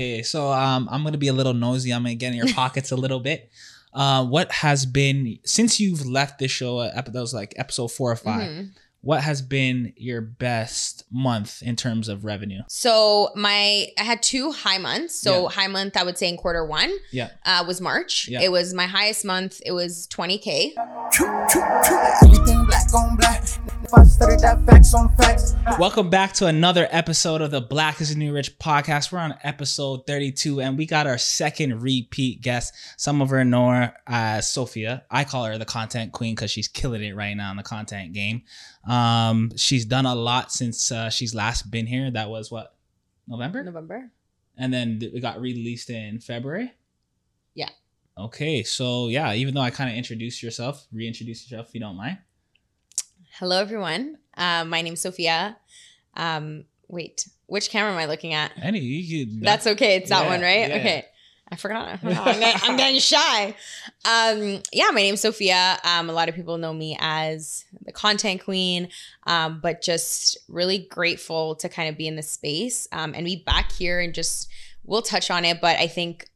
Okay, so um, I'm gonna be a little nosy. I'm gonna get in your pockets a little bit. Uh, what has been since you've left this show? Uh, that was like episode four or 5 Mhm. What has been your best month in terms of revenue? So my I had two high months. So Yeah. high month I would say in quarter one Yeah. uh, was March. Yeah. It was my highest month. It was 20k. Everything black on black. If I studied that facts on facts. Welcome back to another episode of the Black is the New Rich podcast. We're on episode 32, and we got our second repeat guest. Some of her know her as Sofia. I call her the content queen because she's killing it right now in the content game. Um, she's done a lot since uh, she's last been here. That was what November, November. and then it got released in February. Yeah. Okay, so yeah, even though I kind of introduced yourself, reintroduce yourself if you don't mind. Hello everyone. Uh, my name's Sofia. Um, wait, which camera am I looking at? Any you could, That's okay. It's that Yeah, one, right? yeah. Okay. I forgot. I. I'm, getting, I'm getting shy. Um, yeah, my name's Sofia. Um, a lot of people know me as the content queen, um, but just really grateful to kind of be in this space um, and be back here and just we'll touch on it. But I think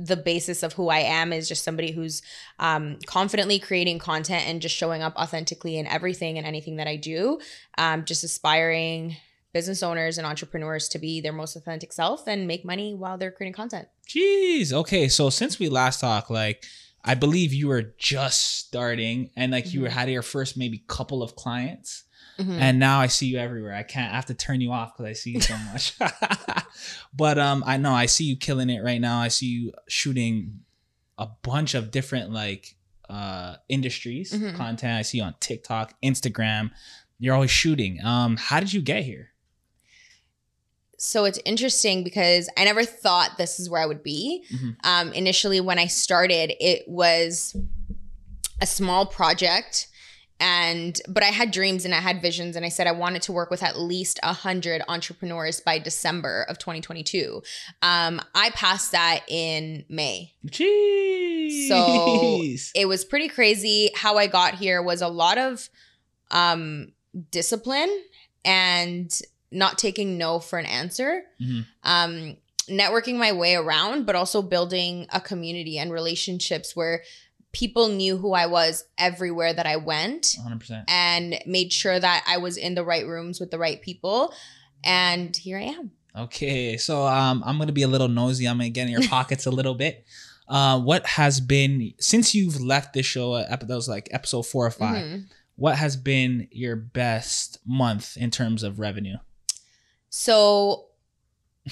the basis of who I am is just somebody who's um, confidently creating content and just showing up authentically in everything and anything that I do. Um, just aspiring business owners and entrepreneurs to be their most authentic self and make money while they're creating content. Jeez. Okay. So since we last talked, like I believe you were just starting and like you were Mhm. had your first maybe couple of clients. Mhm. And now I see you everywhere. I can't I have to turn you off because I see you so much. but um I know I see you killing it right now. I see you shooting a bunch of different like uh industries Mhm. content. I see you on TikTok, Instagram. You're always shooting. Um, how did you get here? so it's interesting because I never thought this is where I would be. Mhm. Um, initially, when I started, it was a small project and but i had dreams and i had visions and i said i wanted to work with at least 100 entrepreneurs by december of 2022 um, i passed that in may Jeez. So, it was pretty crazy how i got here was a lot of um, discipline and not taking no for an answer Mhm. um, networking my way around but also building a community and relationships where people knew who i was everywhere that i went 100%. and made sure that i was in the right rooms with the right people and here i am Okay, so um, I'm gonna be a little nosy. I'm gonna get in your pockets a little bit. Uh, what has been since you've left this show? Uh, that was like episode four or 5 Mhm. What has been your best month in terms of revenue? so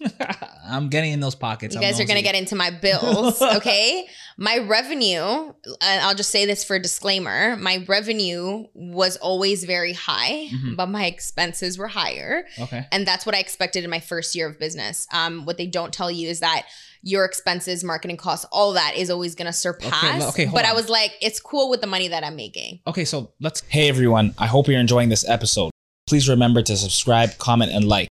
I'm getting in those pockets. You guys are going to get into my bills, okay? my revenue, and I'll just say this for a disclaimer my revenue was always very high, Mhm. but my expenses were higher. okay. And that's what I expected in my first year of business. Um, what they don't tell you is that your expenses, marketing costs, all that is always going to surpass. okay, hold but I was like, it's cool with the money that I'm making. Okay, so let's. Hey everyone, I hope you're enjoying this episode. Please remember to subscribe, comment, and like.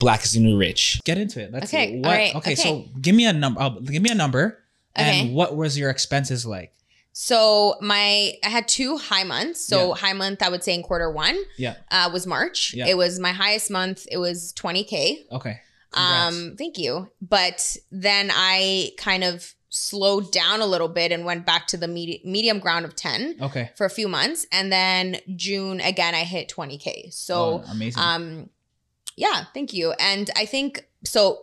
Black is the new rich. Get into it. Let's Okay, What, all right, okay, okay. so give me a number. Uh, give me a number. Okay. And what was your expenses like? So my I had two high months. So Yeah. high month I would say in quarter one Yeah. uh, was March. Yeah. It was my highest month. It was 20k. Okay. Congrats. Um, thank you. But then I kind of slowed down a little bit and went back to the medi- medium ground of 10 okay. for a few months. And then June again, I hit 20K. So, Oh, amazing. um, yeah, thank you. And I think so.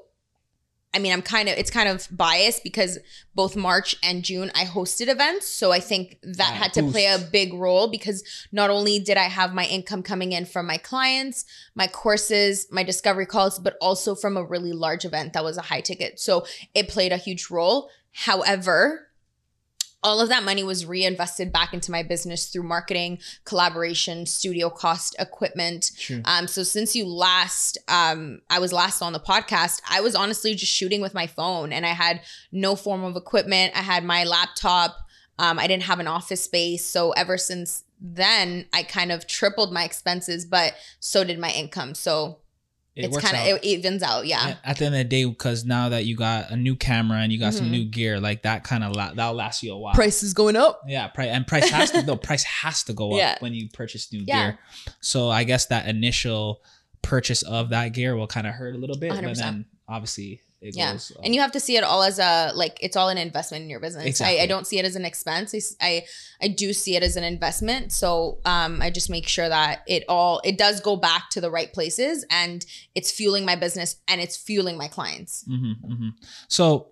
I mean, I'm kind of, it's kind of biased because both March and June I hosted events. So I think that had to play a big role because not only did I have my income coming in from my clients, my courses, my discovery calls, but also from a really large event that was a high ticket. So it played a huge role. However, all of that money was reinvested back into my business through marketing, collaboration, studio cost, equipment. True. Um, so since you last, um, I was last on the podcast, I was honestly just shooting with my phone and I had no form of equipment. I had my laptop. Um, I didn't have an office space. So ever since then, I kind of tripled my expenses, but so did my income. So It it's kind of, it evens out. Yeah. At the end of the day, because now that you got a new camera and you got some Mhm. new gear, like that kind of la- that'll last you a while. Price is going up. Yeah, price and price has to no price has to go up Yeah. when you purchase new Yeah. gear. So I guess that initial purchase of that gear will kind of hurt a little bit, but 100%. then obviously it Yeah. goes. uh, and you have to see it all as a like it's all an investment in your business Exactly. I, I don't see it as an expense I I do see it as an investment so um i just make sure that it all it does go back to the right places and it's fueling my business and it's fueling my clients mhm, mhm. So,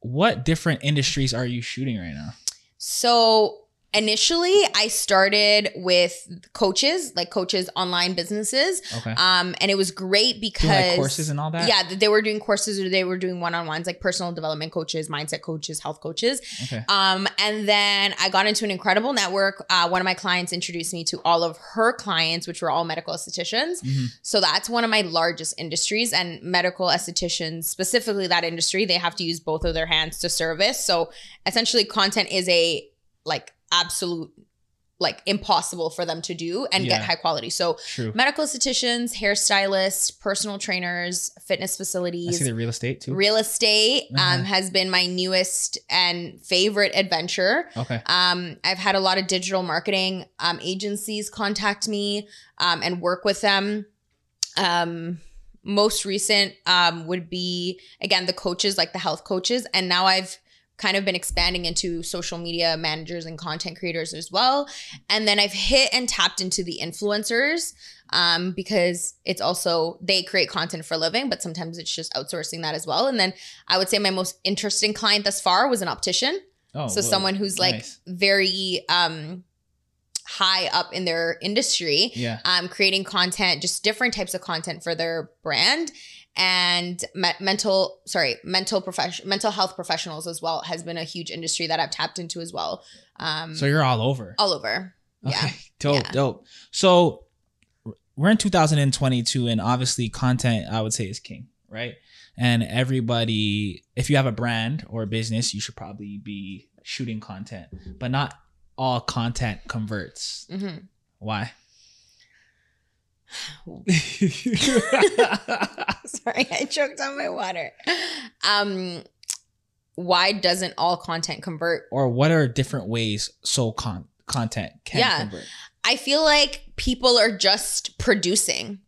what different industries are you shooting right now? so initially i started with coaches like coaches online businesses Okay. um and it was great because Doing like courses and all that. yeah they were doing courses or they were doing one-on-ones like personal development coaches mindset coaches health coaches Okay. Um, and then I got into an incredible network. Uh, one of my clients introduced me to all of her clients, which were all medical estheticians. Mhm. So that's one of my largest industries. And medical estheticians, specifically that industry, they have to use both of their hands to service. So essentially, content is a like absolute like impossible for them to do and get high quality. So True. medical estheticians, hairstylists, personal trainers, fitness facilities. I see the real estate too. real estate um, Uh-huh. has been my newest and favorite adventure. okay. Um, I've had a lot of digital marketing um, agencies contact me um, and work with them. Um, most recent um, would be again the coaches, like the health coaches, and now I've kind of been expanding into social media managers and content creators as well. And then I've hit and tapped into the influencers um, because it's also they create content for a living, but sometimes it's just outsourcing that as well. And then I would say my most interesting client thus far was an optician Oh, so whoa. someone who's like Nice. very um high up in their industry Yeah. um creating content just different types of content for their brand and me- mental sorry mental profession mental health professionals as well has been a huge industry that i've tapped into as well um So you're all over. all over yeah Dope. Yeah. Dope. So we're in 2022, and obviously, content I would say is king, right? And everybody, if you have a brand or a business, you should probably be shooting content, but not all content converts. hmm Why? sorry i choked on my water um why doesn't all content convert or what are different ways so con- content can Yeah. convert? I feel like people are just producing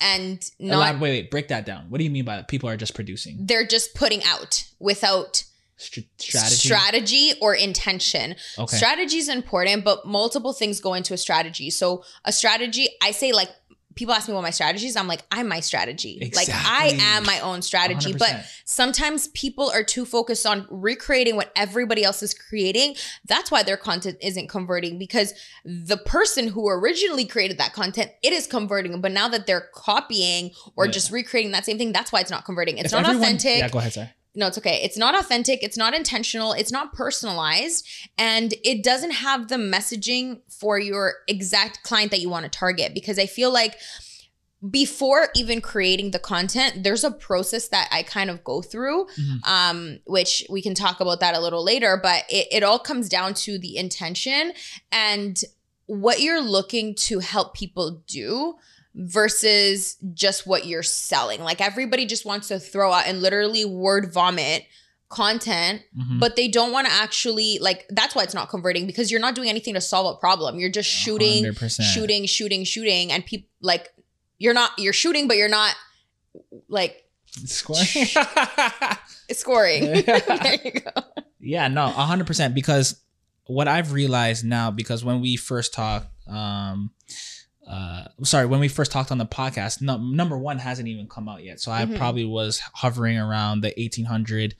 and not wait, wait, break that down. What do you mean by that? People are just producing they're just putting out without Str- strategy? strategy or intention. okay. Strategy is important, but multiple things go into a strategy. So a strategy, I say like people ask me what my strategy is. I'm like, I'm my strategy. Like I am my own strategy. But 100%. sometimes people are too focused on recreating what everybody else is creating. That's why their content isn't converting because the person who originally created that content, it is converting. But now that they're copying or Yeah. just recreating that same thing, that's why it's not converting. It's If not everyone- authentic Yeah, go ahead, sorry. No, it's okay. It's not authentic. It's not intentional. It's not personalized. And it doesn't have the messaging for your exact client that you want to target. Because I feel like before even creating the content, there's a process that I kind of go through, Mhm. um, which we can talk about that a little later. But it, it all comes down to the intention and what you're looking to help people do versus just what you're selling. Like everybody just wants to throw out and literally word vomit content, Mhm. but they don't want to actually like that's why it's not converting because you're not doing anything to solve a problem. You're just shooting, 100%. shooting, shooting, shooting and people like you're not you're shooting but you're not like Scoring. scoring. there you go. Yeah, no, hundred percent. Because what I've realized now, because when we first talked, um, uh, sorry, when we first talked on the podcast, no, number one hasn't even come out yet. So I Mhm. probably was hovering around the eighteen hundred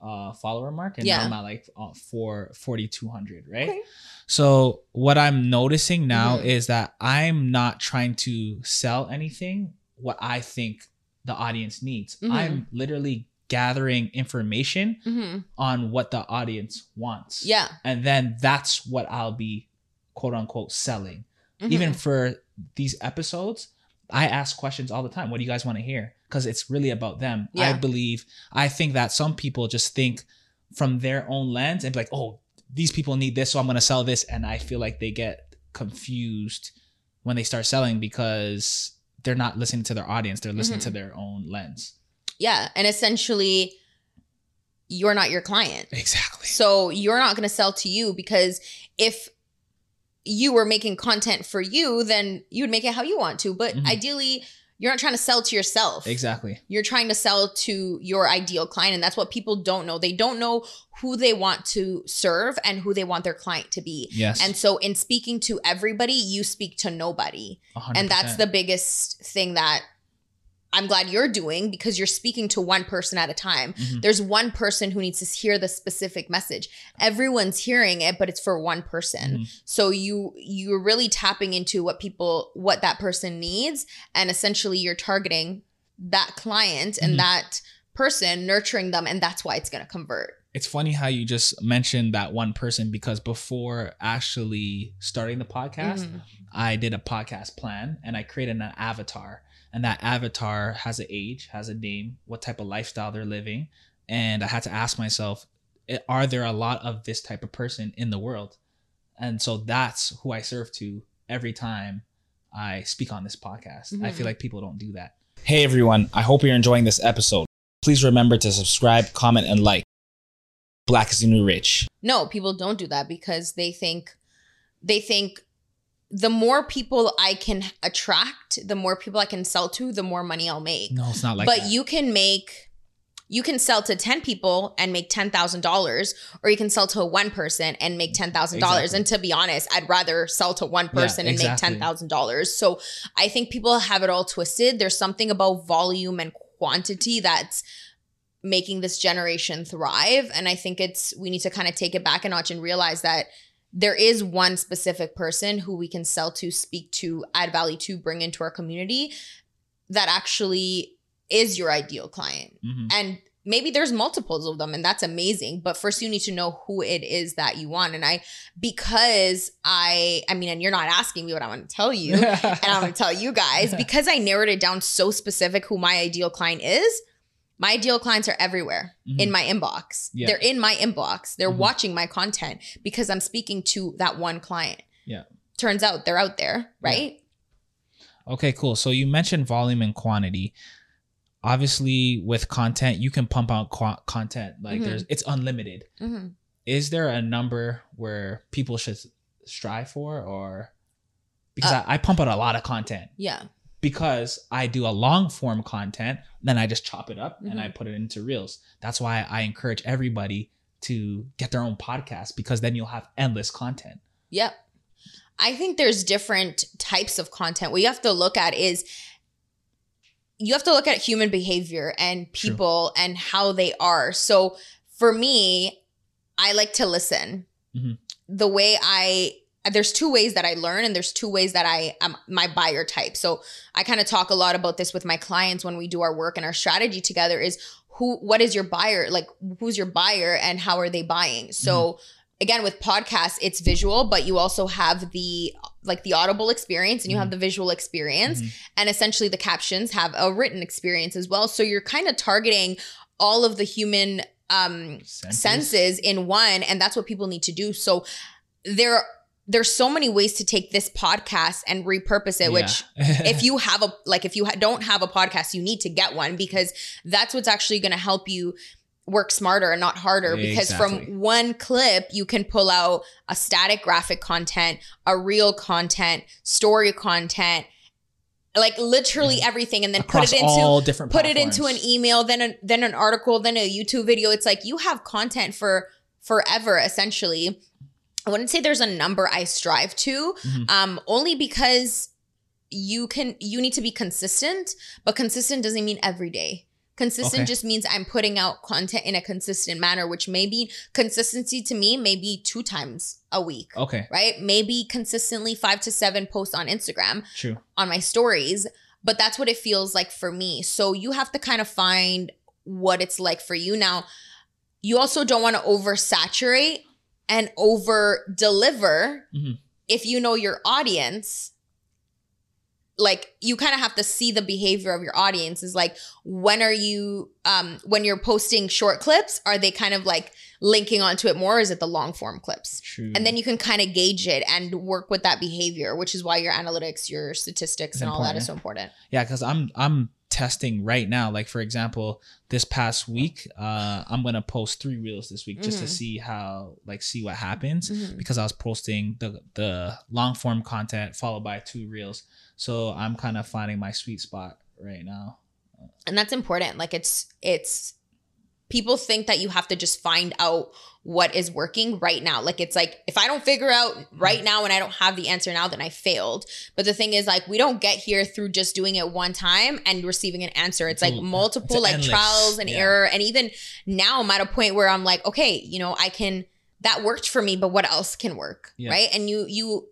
uh follower mark, and Yeah. now I'm at like uh, four forty two hundred, right? Okay. So what I'm noticing now Mhm. is that I'm not trying to sell anything. What I think the audience needs, Mhm. I'm literally gathering information Mhm. on what the audience wants. Yeah. And then that's what I'll be quote unquote selling. Even Mhm. for these episodes, I ask questions all the time. What do you guys want to hear? Because it's really about them. I believe, I think that some people just think from their own lens and be like, oh, these people need this, so I'm going to sell this. And I feel like they get confused when they start selling because they're not listening to their audience, they're listening Mhm. to their own lens. yeah. And essentially you're not your client. Exactly. So you're not going to sell to you because if you were making content for you, then you would make it how you want to. But Mhm. ideally, you're not trying to sell to yourself. Exactly. You're trying to sell to your ideal client. And that's what people don't know. They don't know who they want to serve and who they want their client to be. Yes. And so, in speaking to everybody, you speak to nobody. 100%. And that's the biggest thing that I'm glad you're doing because you're speaking to one person at a time. Mhm. There's one person who needs to hear the specific message. Everyone's hearing it, but it's for one person. Mhm. So you you're really tapping into what people what that person needs and essentially you're targeting that client and Mhm. that person nurturing them and that's why it's going to convert. it's funny how you just mentioned that one person because before actually starting the podcast, Mhm. I did a podcast plan and I created an avatar. And that avatar has an age, has a name, what type of lifestyle they're living. And I had to ask myself, are there a lot of this type of person in the world? And so that's who I serve to every time I speak on this podcast. I Mhm. feel like people don't do that. Hey everyone, I hope you're enjoying this episode. Please remember to subscribe, comment, and like. Black is the new rich. No, people don't do that because they think they think the more people I can attract, the more people I can sell to, the more money I'll make. No, it's not like but that. you can make you can sell to 10 people and make $10,000 or you can sell to one person and make $10,000 Exactly. and to be honest I'd rather sell to one person and exactly. make $10,000 so I think people have it all twisted there's something about volume and quantity that's making this generation thrive and I think it's we need to kind of take it back a notch and realize that there is one specific person who we can sell to, speak to, add value to, bring into our community that actually is your ideal client. Mhm. And maybe there's multiples of them and that's amazing, but first you need to know who it is that you want. And I because I I mean and you're not asking me what I want to tell you and I'm going to tell you guys because I narrowed it down so specific who my ideal client is. My ideal clients are everywhere Mhm. in my inbox. Yeah. They're in my inbox. They're Mhm. watching my content because I'm speaking to that one client. Yeah. Turns out they're out there, right? Okay, cool. So you mentioned volume and quantity. Obviously, with content, you can pump out qu- content like Mhm. there's it's unlimited. hmm Is there a number where people should strive for, or because Uh, I, I pump out a lot of content Yeah. Because I do a long form content, then I just chop it up and Mhm. I put it into reels. That's why I encourage everybody to get their own podcast because then you'll have endless content. Yep. I think there's different types of content. What you have to look at is you have to look at human behavior and True. people and how they are. So for me, I like to listen. Mhm. The way I there's two ways that I learn and there's two ways that I am my buyer type. So I kind of talk a lot about this with my clients when we do our work and our strategy together is who what is your buyer like who's your buyer and how are they buying so again with podcasts it's visual but you also have the like the audible experience and you have the visual experience Mhm. and essentially the captions have a written experience as well so you're kind of targeting all of the human um Senses. senses in one and that's what people need to do so there there's so many ways to take this podcast and repurpose it which if you have a like if you ha- don't have a podcast you need to get one because that's what's actually going to help you work smarter and not harder because Exactly. from one clip you can pull out a static graphic content a real content story content like literally everything and then across put it into all different put it into an email then a, then an article then a youtube video. It's like you have content for forever essentially i wouldn't say there's a number i strive to Mhm. um only because you can you need to be consistent but consistent doesn't mean every day consistent Okay. just means i'm putting out content in a consistent manner which maybe consistency to me maybe two times a week Okay, right maybe consistently five to seven posts on instagram true. on my stories, but that's what it feels like for me. So you have to kind of find what it's like for you. Now, you also don't want to oversaturate and over deliver Mhm. if you know your audience. Like you kind of have to see the behavior of your audience is like when are you um when you're posting short clips are they kind of like linking onto it more or is it the long form clips True. and then you can kind of gauge it and work with that behavior which is why your analytics your statistics It's and all that is so important yeah because i'm i'm testing right now like for example this past week uh i'm gonna post three reels this week just to Mhm. see how like see what happens Mhm. because i was posting the the long form content followed by two reels so i'm kind of finding my sweet spot right now. and that's important like it's it's people think that you have to just find out what is working right now. Like it's like if i don't figure out right mm-hmm. now and i don't have the answer now then i failed. But the thing is like we don't get here through just doing it one time and receiving an answer. It's It's like multiple it's like endless, trials and yeah. error. And even now i'm at a point where i'm like okay you know i can that worked for me but what else can work Yeah. right? And you you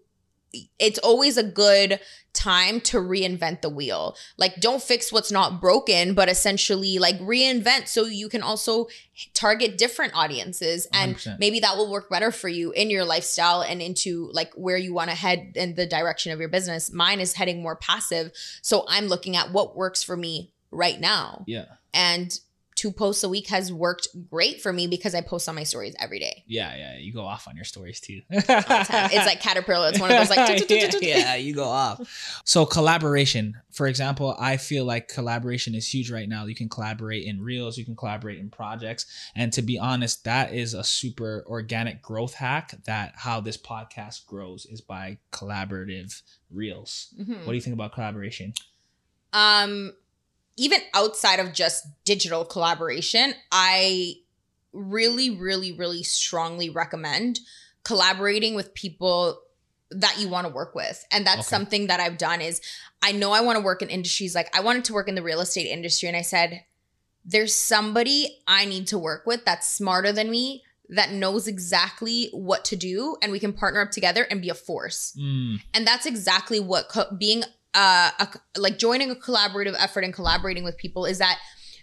it's always a good time to reinvent the wheel. Like don't fix what's not broken, but essentially like reinvent so you can also target different audiences and 100%. maybe that will work better for you in your lifestyle and into like where you want to head in the direction of your business. Mine is heading more passive, so I'm looking at what works for me right now. Yeah. And two posts a week has worked great for me because I post on my stories every day. Yeah, yeah. You go off on your stories too. all the time. It's like Caterpillar. It's one of those like yeah, yeah, you go off. So collaboration, for example, I feel like collaboration is huge right now. You can collaborate in reels, you can collaborate in projects, and to be honest, that is a super organic growth hack. That how this podcast grows is by collaborative reels. Mhm. What do you think about collaboration? um even outside of just digital collaboration i really really really strongly recommend collaborating with people that you want to work with. And that's Okay. something that i've done is i know i want to work in industries like i wanted to work in the real estate industry and i said there's somebody i need to work with that's smarter than me that knows exactly what to do and we can partner up together and be a force. Mm, and that's exactly what co- being uh a, like joining a collaborative effort and collaborating with people is that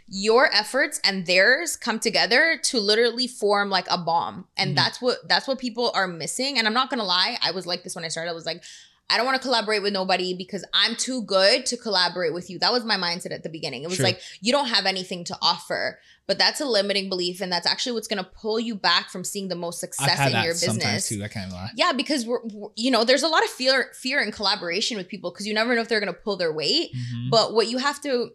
your efforts and theirs come together to literally form like a bomb. And Mhm. that's what that's what people are missing. And i'm not gonna lie i was like this when i started. I was like i don't want to collaborate with nobody because i'm too good to collaborate with you that was my mindset at the beginning it was like you don't have anything to offer but that's a limiting belief and that's actually what's going to pull you back from seeing the most success in your sometimes business too. I can't lie. yeah, because we're, we're- you know, there's a lot of fear fear in collaboration with people because you never know if they're going to pull their weight. Mhm. But what you have to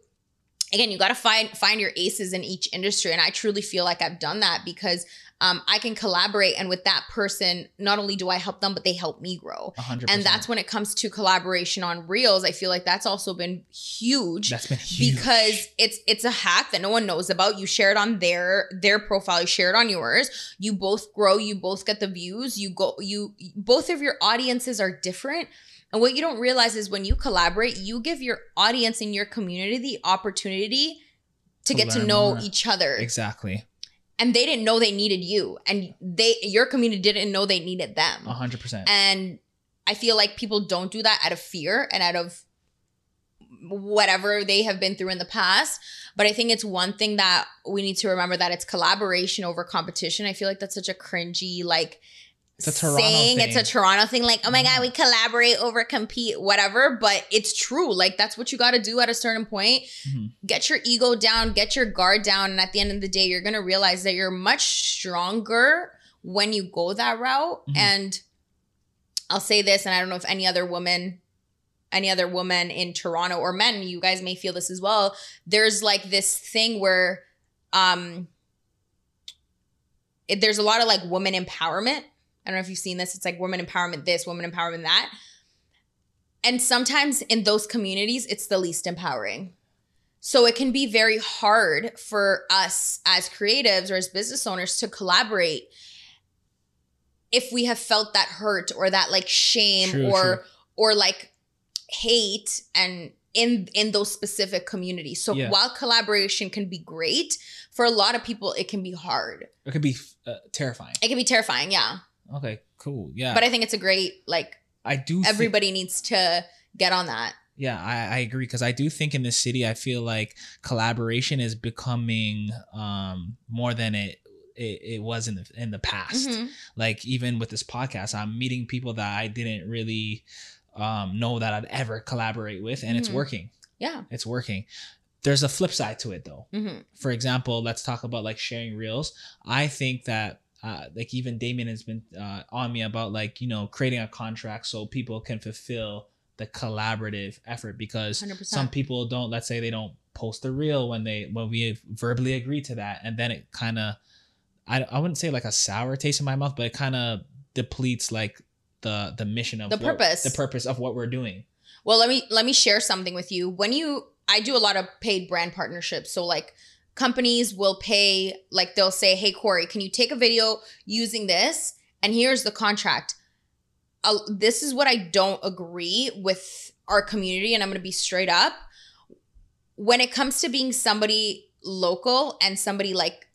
again, you got to find find your aces in each industry and I truly feel like I've done that because um, I can collaborate and with that person, not only do I help them, but they help me grow. A hundred And percent. that's when it comes to collaboration on Reels, I feel like that's also been huge that's been huge. because it's it's a hack that no one knows about you share it on their their profile you share it on yours you both grow you both get the views you go you both of your audiences are different and what you don't realize is when you collaborate you give your audience and your community the opportunity to, To get to know more. each other exactly and they didn't know they needed you and they your community didn't know they needed them a hundred percent. and I feel like people don't do that out of fear and out of whatever they have been through in the past. But I think it's one thing that we need to remember that it's collaboration over competition. I feel like that's such a cringy, like, It's a Toronto saying. It's a thing. Toronto thing. Like, oh my God, we collaborate over compete, whatever. But it's true. Like, that's what you got to do at a certain point. Mhm. Get your ego down, get your guard down. And at the end of the day, you're going to realize that you're much stronger when you go that route. Mhm. And I'll say this, and I don't know if any other woman, any other woman in Toronto or men, you guys may feel this as well. There's like this thing where um it, there's a lot of like woman empowerment. I don't know if you've seen this. It's like woman empowerment this, woman empowerment that. And sometimes in those communities, it's the least empowering. So it can be very hard for us as creatives or as business owners to collaborate if we have felt that hurt or that like shame True, or true. or like hate and in in those specific communities. So Yeah. while collaboration can be great, for a lot of people it can be hard. It can be uh, terrifying. It can be terrifying, yeah. Okay, cool. Yeah, But I think it's a great like I do. thi- everybody needs to get on that. Yeah, I, I agree because I do think in this city, I feel like collaboration is becoming um, more than it, it it was in the in the past. Mhm. Like even with this podcast, I'm meeting people that I didn't really um, know that I'd ever collaborate with, and it's Mhm. working. Yeah. It's working. There's a flip side to it though. hmm For example, let's talk about like sharing reels. I think that uh, like even Damien has been uh, on me about like you know creating a contract so people can fulfill the collaborative effort because 100%. some people don't. Let's say they don't post a reel when they when we verbally agree to that, and then it kind of I I wouldn't say like a sour taste in my mouth, but it kind of depletes like the the mission of The what- purpose. the purpose of what we're doing. Well, let me let me share something with you. When you I do a lot of paid brand partnerships. So like companies will pay, like they'll say, "Hey Cory, can you take a video using this?" And here's the contract. Uh, this is what I don't agree with our community, and I'm going to be straight up. When it comes to being somebody local and somebody like,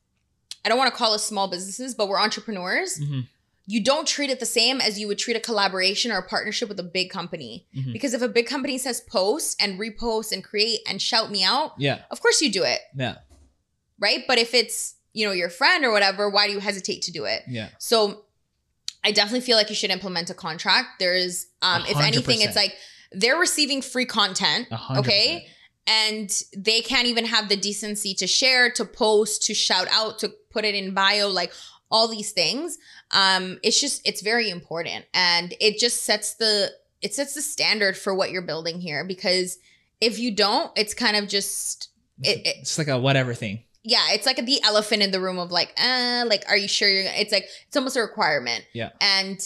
I don't want to call us small businesses, but we're entrepreneurs. Mhm. You don't treat it the same as you would treat a collaboration or a partnership with a big company. Mhm. Because if a big company says post and repost and create and shout me out, Yeah. of course you do it, Yeah. Right? But if it's, you know, your friend or whatever, why do you hesitate to do it? Yeah. So I definitely feel like you should implement a contract. There's um A if anything, it's like they're receiving free content. A hundred Okay. And they can't even have the decency to share, to post, to shout out, to put it in bio, like all these things. Um, it's just it's very important. And it just sets the it sets the standard for what you're building here. Because if you don't, it's kind of just it, it It's like a whatever thing. Yeah, it's like the elephant in the room of like, uh, like, are you sure you're gonna it's like it's almost a requirement. Yeah. And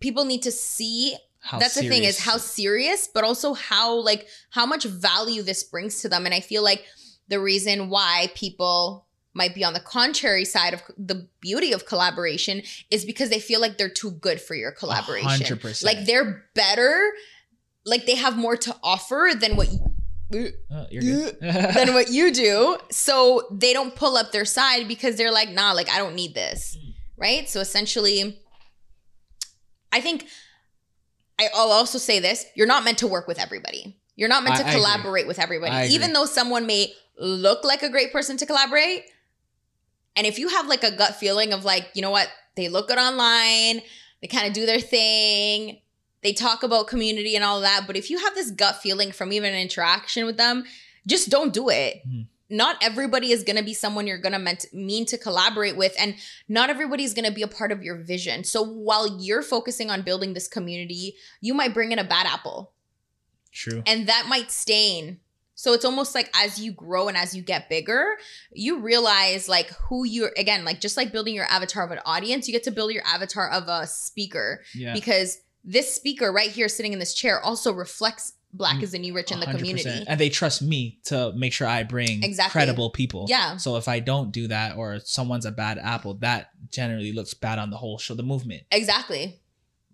people need to see How that's the thing is how serious, but also how like how much value this brings to them. And I feel like the reason why people might be on the contrary side of the beauty of collaboration is because they feel like they're too good for your collaboration. 100%. Like they're better, like they have more to offer than what you, Oh, than what you do. So they don't pull up their side because they're like, nah, like I don't need this. Mm. Right. So essentially, I think I'll also say this you're not meant to work with everybody. You're not meant I- to collaborate with everybody. Even though someone may look like a great person to collaborate. And if you have like a gut feeling of like, you know what, they look good online, they kind of do their thing, they talk about community and all that. But if you have this gut feeling from even an interaction with them, just don't do it. Mhm. Not everybody is gonna be someone you're gonna mean to collaborate with, and not everybody is gonna be a part of your vision. So while you're focusing on building this community, you might bring in a bad apple, True. and that might stain. So it's almost like as you grow and as you get bigger, you realize like who you're again, like just like building your avatar of an audience, you get to build your avatar of a speaker Yeah. because this speaker right here sitting in this chair also reflects black Mm, is the new rich in the 100%. community. And they trust me to make sure I bring Exactly. credible people. Yeah. So if I don't do that or someone's a bad apple, that generally looks bad on the whole show, the movement. Exactly.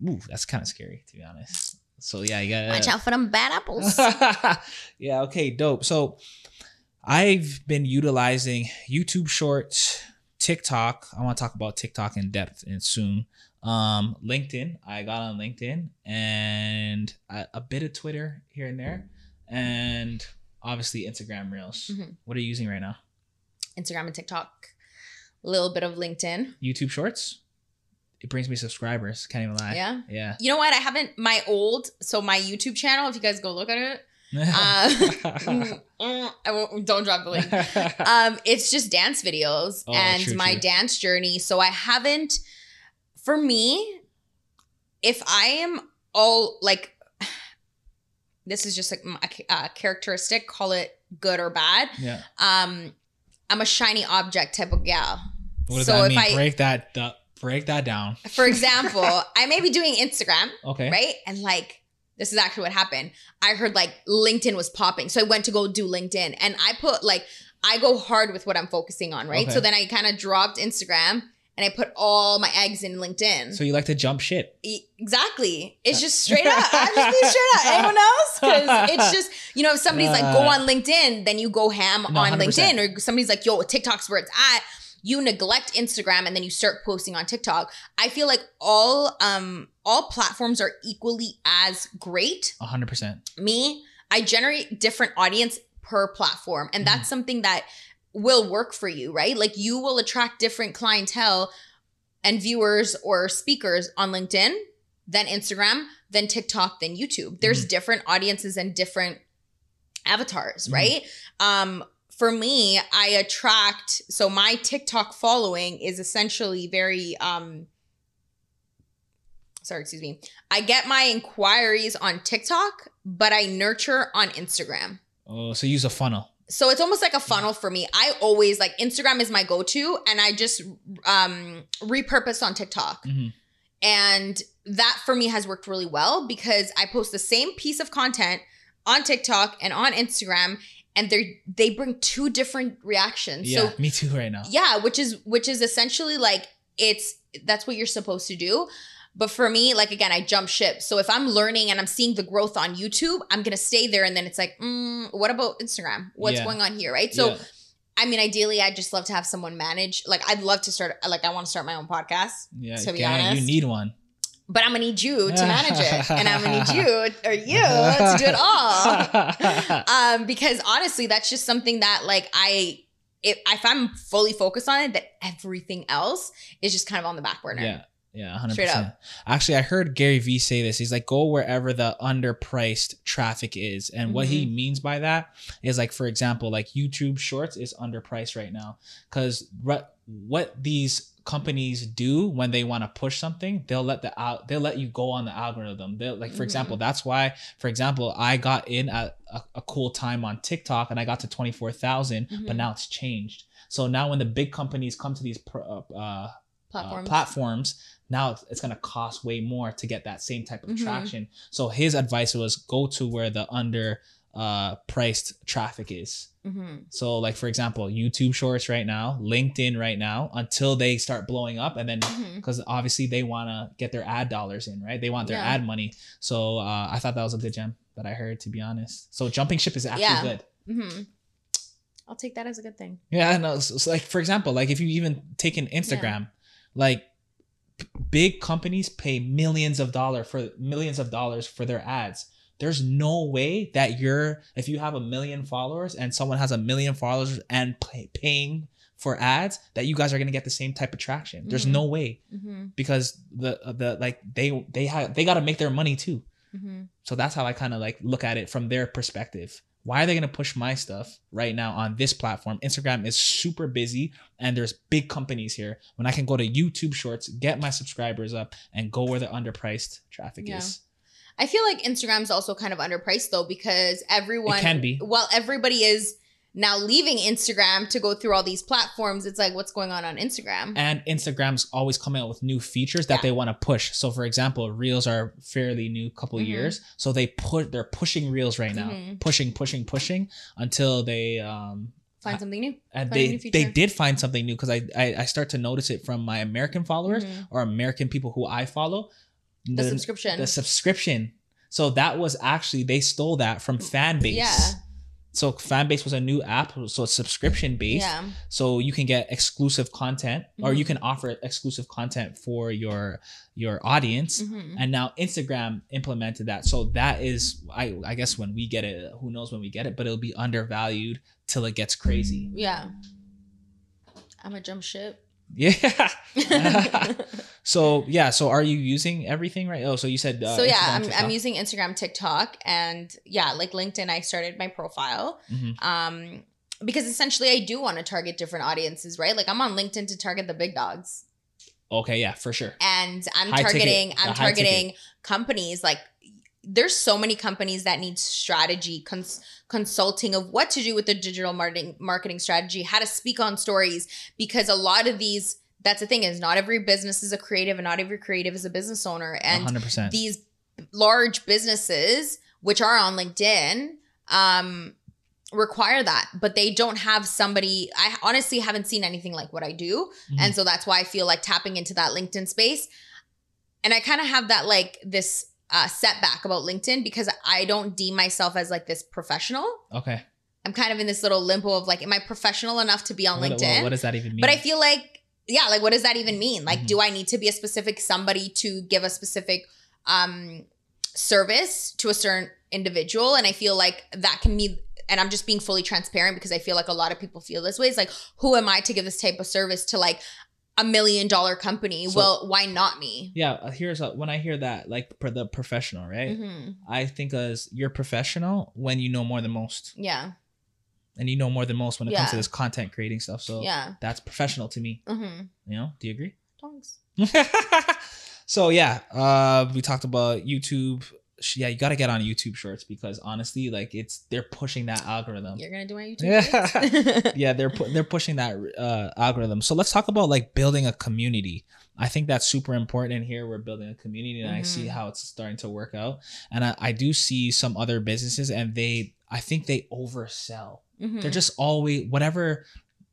Ooh, that's kind of scary to be honest. So yeah, you gotta Watch out for them bad apples. yeah, okay, dope. So I've been utilizing YouTube Shorts, TikTok. I want to talk about TikTok in depth and soon. Um, LinkedIn. I got on LinkedIn and a, a bit of Twitter here and there, and obviously Instagram Reels. Mhm. What are you using right now? Instagram and TikTok. A little bit of LinkedIn. YouTube Shorts. It brings me subscribers. Can't even lie. Yeah. Yeah. You know what? I haven't my old so my YouTube channel. If you guys go look at it, uh, mm, mm, I won't, don't drop the link. um it's just dance videos Oh, and true, my true. dance journey so i haven't for me if i am all like this is just like my- a characteristic call it good or bad yeah. um i'm a shiny object type of gal What does so that if mean? I- break that. break that down. for example i may be doing instagram Okay. right and like this is actually what happened i heard like linkedin was popping so i went to go do linkedin and i put like i go hard with what i'm focusing on right Okay. so then i kind of dropped instagram and i put all my eggs in linkedin. So you like to jump shit. E- exactly. It's just straight up. I'm just being straight up. Anyone else? Because it's just you know if somebody's like go on linkedin then you go ham no, on 100%. linkedin. Or somebody's like yo tiktok's where it's at. You neglect instagram and then you start posting on tiktok. I feel like all um all platforms are equally as great. Hundred percent. me i generate different audience per platform. And that's something that will work for you right? Like you will attract different clientele and viewers or speakers on linkedin then instagram then tiktok then youtube. There's different audiences and different avatars Mhm. right? Um for me i attract so my tiktok following is essentially very um sorry excuse me. I get my inquiries on tiktok but i nurture on instagram. Oh, so use a funnel. So it's almost like a funnel for me i always like instagram is my go-to and i just um repurpose on tiktok Mhm. and that for me has worked really well because i post the same piece of content on TikTok and on Instagram, and they they bring two different reactions. Yeah, So me too right now. yeah, which is which is essentially like it's that's what you're supposed to do. But for me, like again, I jump ship. So if I'm learning and I'm seeing the growth on YouTube, I'm gonna stay there, and then it's like, mm, what about Instagram? What's Yeah. going on here, right? So Yeah. I mean, ideally, I'd just love to have someone manage. Like, I'd love to start. Like, I want to start my own podcast, yeah, to be honest. you need one. but I'm gonna need you to manage it, and I'm gonna need you or you to do it all. um, because honestly, that's just something that like I, if, if I'm fully focused on it, that everything else is just kind of on the back burner. Yeah. Yeah, hundred Straight percent. up. Actually, I heard Gary Vee say this. He's like, go wherever the underpriced traffic is, and what he Mm-hmm. means by that is like, for example, like YouTube Shorts is underpriced right now because what what these companies do when they want to push something, they'll let the out they'll let you go on the algorithm. They'll like, for Mhm. example, that's why, for example, I got in at a, a cool time on TikTok and I got to 24000 but Mhm. now it's changed. So now when the big companies come to these pr- uh, uh, Platforms. uh, platforms now it's, it's going to cost way more to get that same type of Mhm. traction so his advice was go to where the under uh priced traffic is hmm so like for example youtube shorts right now linkedin right now until they start blowing up and then because obviously they want to get their ad dollars in right they want their Yeah. ad money so uh, i thought that was a good gem that i heard to be honest so jumping ship is actually Yeah. good hmm I'll take that as a good thing. Yeah, know. So, so, like for example, like if you even take an Instagram, like p- big companies pay millions of dollar for millions of dollars for their ads. There's no way that you're if you have a million followers and someone has a million followers and pay, paying for ads that you guys are gonna get the same type of traction. There's Mhm. no way hmm because the the like they they have they got to make their money too. hmm So that's how I kind of like look at it from their perspective. Why are they going to push my stuff right now on this platform? Instagram is super busy and there's big companies here. When I can go to YouTube Shorts, get my subscribers up and go where the underpriced traffic Yeah. is. I feel like Instagram's also kind of underpriced though because everyone It can be. Well, everybody is now leaving Instagram to go through all these platforms. It's like what's going on on Instagram? And Instagram's always coming out with new features that Yeah. they want to push. So for example, Reels are fairly new couple Mhm. years. So they put they're pushing Reels right now. Mhm. Pushing, pushing, pushing until they um Find something new. and Find they new they did find something new because I, I I start to notice it from my American followers Mhm. or American people who I follow. The, subscription. the subscription. So that was actually they stole that from Fanbase. Yeah. So Fanbase was a new app, so it's subscription based. yeah. So you can get exclusive content, or Mhm. you can offer exclusive content for your your audience. Mhm. And now Instagram implemented that. So that is, I I guess when we get it, who knows when we get it, but it'll be undervalued till it gets crazy. Yeah. I'm a jump ship. Yeah. so yeah. So are you using everything right? Oh, so you said. Uh, so yeah, Instagram, I'm, TikTok? I'm using Instagram, TikTok, and yeah, like LinkedIn. I started my profile Mhm. um, because essentially I do want to target different audiences, right? Like I'm on LinkedIn to target the big dogs, Okay. Yeah. For sure. and I'm High targeting. the I'm ticket. targeting companies like. There's so many companies that need strategy, cons- consulting of what to do with the digital marketing marketing strategy, how to speak on stories, because a lot of these. That's the thing is not every business is a creative, and not every creative is a business owner, and hundred percent. these large businesses which are on linkedin um require that but they don't have somebody i honestly haven't seen anything like what i do Mhm. and so that's why i feel like tapping into that linkedin space and i kind of have that like this uh, setback about linkedin because i don't deem myself as like this professional Okay. i'm kind of in this little limbo of like am i professional enough to be on What, linkedin what, what does that even mean? but I feel like, yeah, like what does that even mean? Like, Mhm. do I need to be a specific somebody to give a specific um service to a certain individual? And I feel like that can be and I'm just being fully transparent because I feel like a lot of people feel this way. It's like, who am I to give this type of service to like a million dollar company? So- well, why not me? yeah. uh, Here's a, when I hear that, like for the professional, right? hmm I think as you're professional when you know more than most, Yeah. and you know more than most when it comes to this content creating stuff. So Yeah. that's professional to me. Mm-hmm. You know? Do you agree? Tongues. so yeah, uh, we talked about YouTube, yeah, you got to get on YouTube Shorts because honestly, like it's they're pushing that algorithm. You're gonna do my YouTube. Yeah. shorts? yeah, they're pu- they're pushing that uh, algorithm. So let's talk about like building a community. I think that's super important. And here we're building a community, and I see Mhm. how it's starting to work out. And I, I do see some other businesses, and they I think they oversell. Mhm. They're just always whatever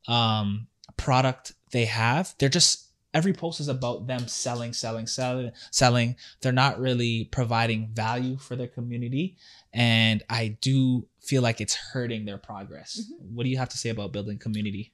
um product they have. They're just every post is about them selling, selling, selling, selling. They're not really providing value for their community, and I do feel like it's hurting their progress. Mm-hmm. What do you have to say about building community?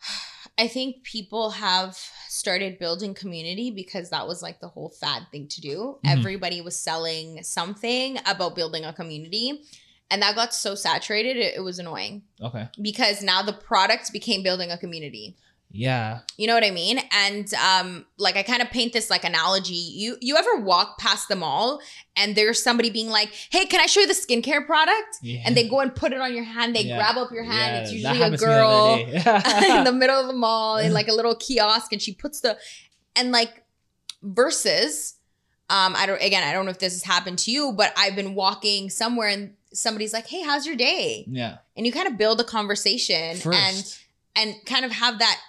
I think people have started building community because that was like the whole fad thing to do. Mhm. Everybody was selling something about building a community. And that got so saturated, it, it was annoying Okay. because now the product became building a community. Yeah. You know what I mean? And um, like I kind of paint this like analogy. You you ever walk past the mall and there's somebody being like, "Hey, can I show you the skincare product?" Yeah. And they go and put it on your hand. They Yeah. grab up your hand. Yeah, it's usually a me the girl in the middle of the mall in like a little kiosk and she puts the and like versus um I don't again I don't know if this has happened to you but I've been walking somewhere and somebody's like hey how's your day yeah. and you kind of build a conversation and and kind of have that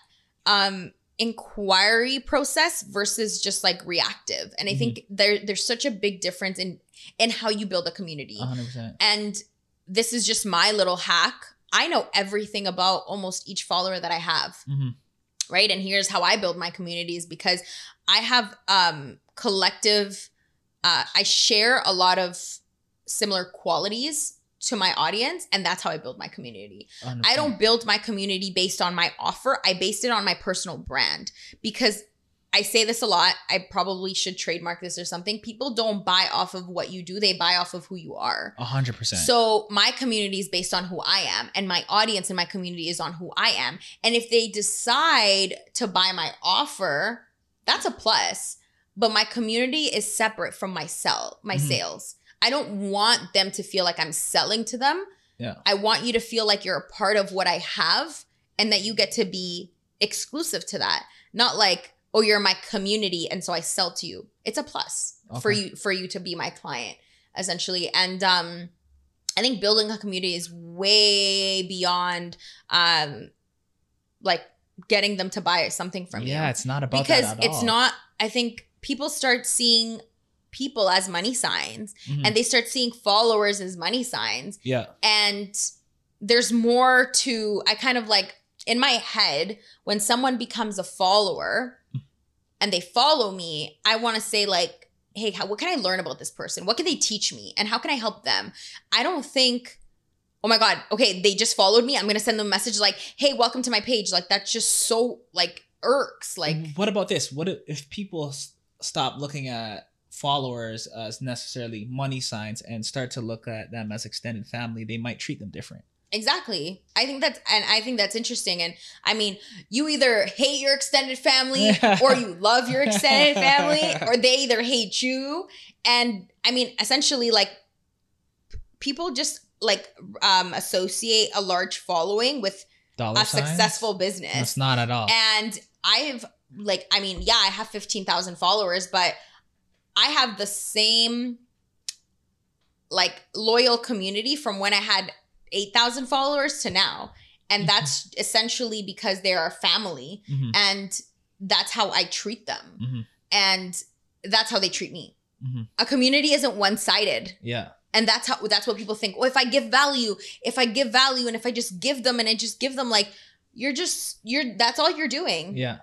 um inquiry process versus just like reactive and I Mm-hmm. think there there's such a big difference in in how you build a community 100%. and this is just my little hack. I know everything about almost each follower that I have. Mhm. Right. And here's how I build my communities because I have um collective uh I share a lot of similar qualities to my audience and that's how I build my community. I 100%. don't build my community based on my offer. I based it on my personal brand because I say this a lot. I probably should trademark this or something. People don't buy off of what you do, they buy off of who you are. A hundred percent. So my community is based on who I am, and my audience in my community is on who I am. And if they decide to buy my offer, that's a plus. But my community is separate from my sell, my Mhm. sales. I don't want them to feel like I'm selling to them. Yeah. I want you to feel like you're a part of what I have and that you get to be exclusive to that. Not like, oh, you're my community and so I sell to you. It's a plus for you for you to be my client essentially. And um I think building a community is way beyond um like getting them to buy something from you yeah, it's not about because it's all. not i think people start seeing people as money signs Mhm. and they start seeing followers as money signs yeah. and there's more to i kind of like in my head when someone becomes a follower and they follow me i want to say like hey how, what can i learn about this person what can they teach me and how can i help them i don't think oh my god okay they just followed me i'm gonna send them a message like hey welcome to my page like that's just so like irks like what about this? What if people stop looking at followers as necessarily money signs and start to look at them as extended family? They might treat them different. Exactly. I think that's and I think that's interesting. And I mean, you either hate your extended family or you love your extended family, or they either hate you. And I mean, essentially, like people just like um associate a large following with Dollar a signs? successful business. That's not at all. And I've like, I mean, yeah, I have 15,000 followers, but I have the same like loyal community from when I had 8,000 followers to now. And Mhm. that's essentially because they're our family Mhm, and that's how I treat them. mhm, And that's how they treat me. mhm. A community isn't one-sided Yeah. and that's how that's what people think oh if i give value if i give value and if i just give them and i just give them like you're just you're that's all you're doing Yeah.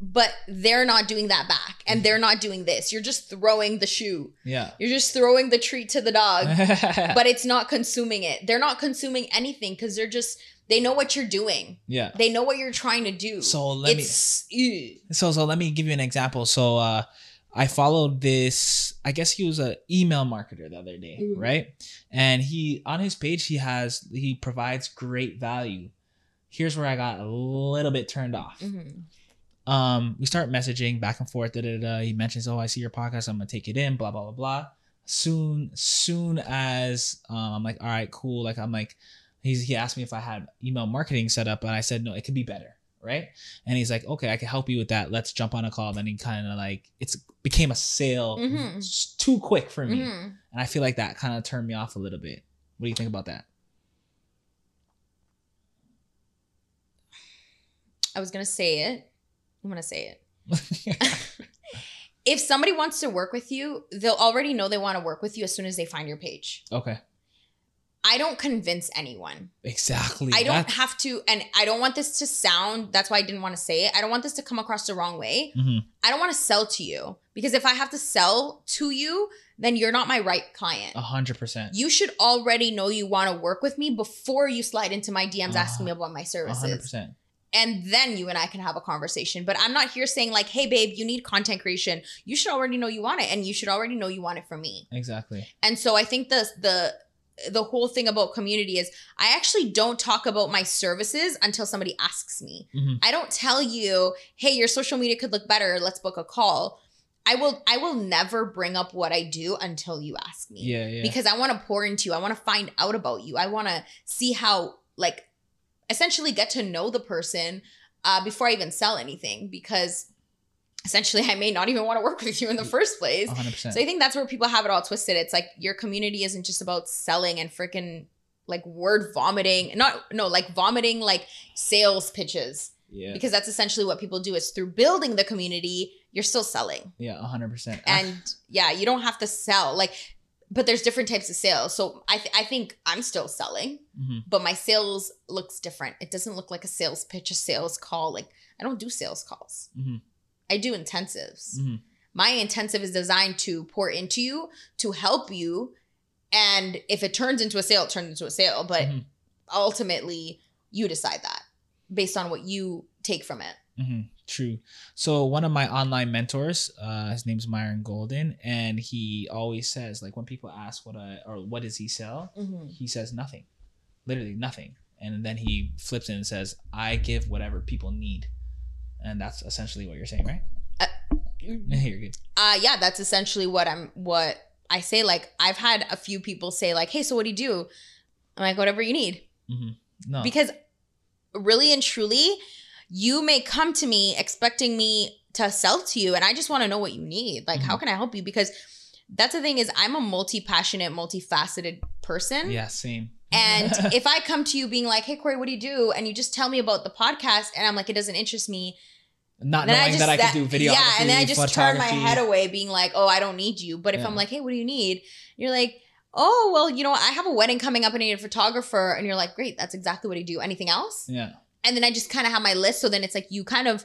But they're not doing that back and they're not doing this you're just throwing the shoe Yeah. you're just throwing the treat to the dog but it's not consuming it they're not consuming anything because they're just they know what you're doing yeah. they know what you're trying to do So let me it's ew. So so let me give you an example. So uh I followed this I guess he was an email marketer the other day, Mhm. right? And he on his page he has he provides great value. Here's where I got a little bit turned off. Mhm. Um we start messaging back and forth da, da, da. he mentions, "Oh, I see your podcast. I'm going to take it in, blah blah blah blah." Soon soon as um I'm like, "All right, cool." Like I'm like he's he asked me if I had email marketing set up and I said, "No, it could be better." Right? And he's like, okay, I can help you with that. Let's jump on a call. Then he kind of like, it's became a sale Mhm. too quick for me. Mhm. and I feel like that kind of turned me off a little bit. What do you think about that? I was gonna say it. I'm gonna say it. if somebody wants to work with you, they'll already know they want to work with you as soon as they find your page. okay, I don't convince anyone. exactly. I don't have to, and I don't want this to sound, that's why I didn't want to say it. I don't want this to come across the wrong way. Mhm. I don't want to sell to you because if I have to sell to you, then you're not my right client. A hundred percent. You should already know you want to work with me before you slide into my DMs asking me Uh, about my A hundred services. percent. And then you and I can have a conversation. But I'm not here saying, like, hey, babe, you need content creation. You should already know you want it. And you should already know you want it from me. Exactly. And so I think the the the whole thing about community is I actually don't talk about my services until somebody asks me. Mhm. I don't tell you, "Hey, your social media could look better. Let's book a call." I will I will never bring up what I do until you ask me. Yeah, yeah. Because I want to pour into you. I want to find out about you. I want to see how like essentially get to know the person uh, before I even sell anything because essentially I may not even want to work with you in the first place. Hundred percent. So I think that's where people have it all twisted. It's like your community isn't just about selling and freaking like word vomiting. Not no, like vomiting like sales pitches. Yeah. Because that's essentially what people do is through building the community, you're still selling. Yeah, hundred percent. And yeah, you don't have to sell. Like but there's different types of sales. So I th- I think I'm still selling, Mhm. but my sales looks different. It doesn't look like a sales pitch, a sales call. Like I don't do sales calls. Mhm. I do intensives Mhm. my intensive is designed to pour into you to help you and if it turns into a sale it turns into a sale but Mhm. ultimately you decide that based on what you take from it hmm True. So one of my online mentors, uh, his name's Myron Golden, and he always says like when people ask what I or what does he sell, he says nothing, literally nothing, and then he flips it and says, "I give whatever people need," and that's essentially what you're saying, right? you're good. uh yeah that's essentially what i'm what i say. Like i've had a few people say like hey so what do you do? I'm like whatever you need. No, because really and truly you may come to me expecting me to sell to you and i just want to know what you need. Like how Mhm. can i help you? Because that's the thing is i'm a multi-passionate multifaceted person. Yeah, same. and if i come to you being like hey Cory what do you do? and you just tell me about the podcast and i'm like it doesn't interest me not knowing that I could do video, yeah and then i just turn my head away being like oh i don't need you. But if Yeah. i'm like hey what do you need? you're like oh well you know i have a wedding coming up and i need a photographer. And you're like great that's exactly what i do. Anything else? Yeah, and then I just kind of have my list. So then it's like you kind of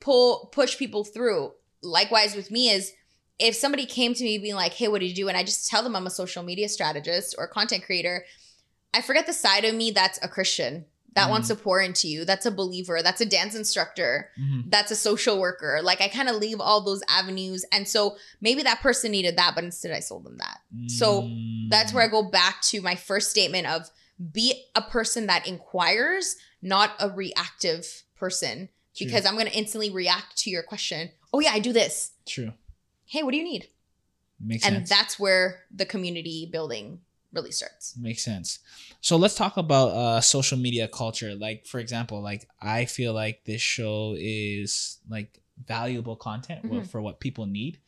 pull push people through. Likewise with me is if somebody came to me being like, "Hey, what do you do?" and I just tell them I'm a social media strategist or content creator, I forget the side of me that's a Christian that Mm. wants to pour into you. That's a believer. That's a dance instructor. Mhm. That's a social worker. Like I kind of leave all those avenues, and so maybe that person needed that, but instead I sold them that. So Mm. That's where I go back to my first statement of be a person that inquires, not a reactive person. True. Because I'm going to instantly react to your question. Oh, yeah, I do this. true Hey, what do you need? makes sense. and sense. that's where the community building really starts. Makes sense. So let's talk about uh social media culture. Like for example, like I feel like this show is like valuable content Mhm. for what people need,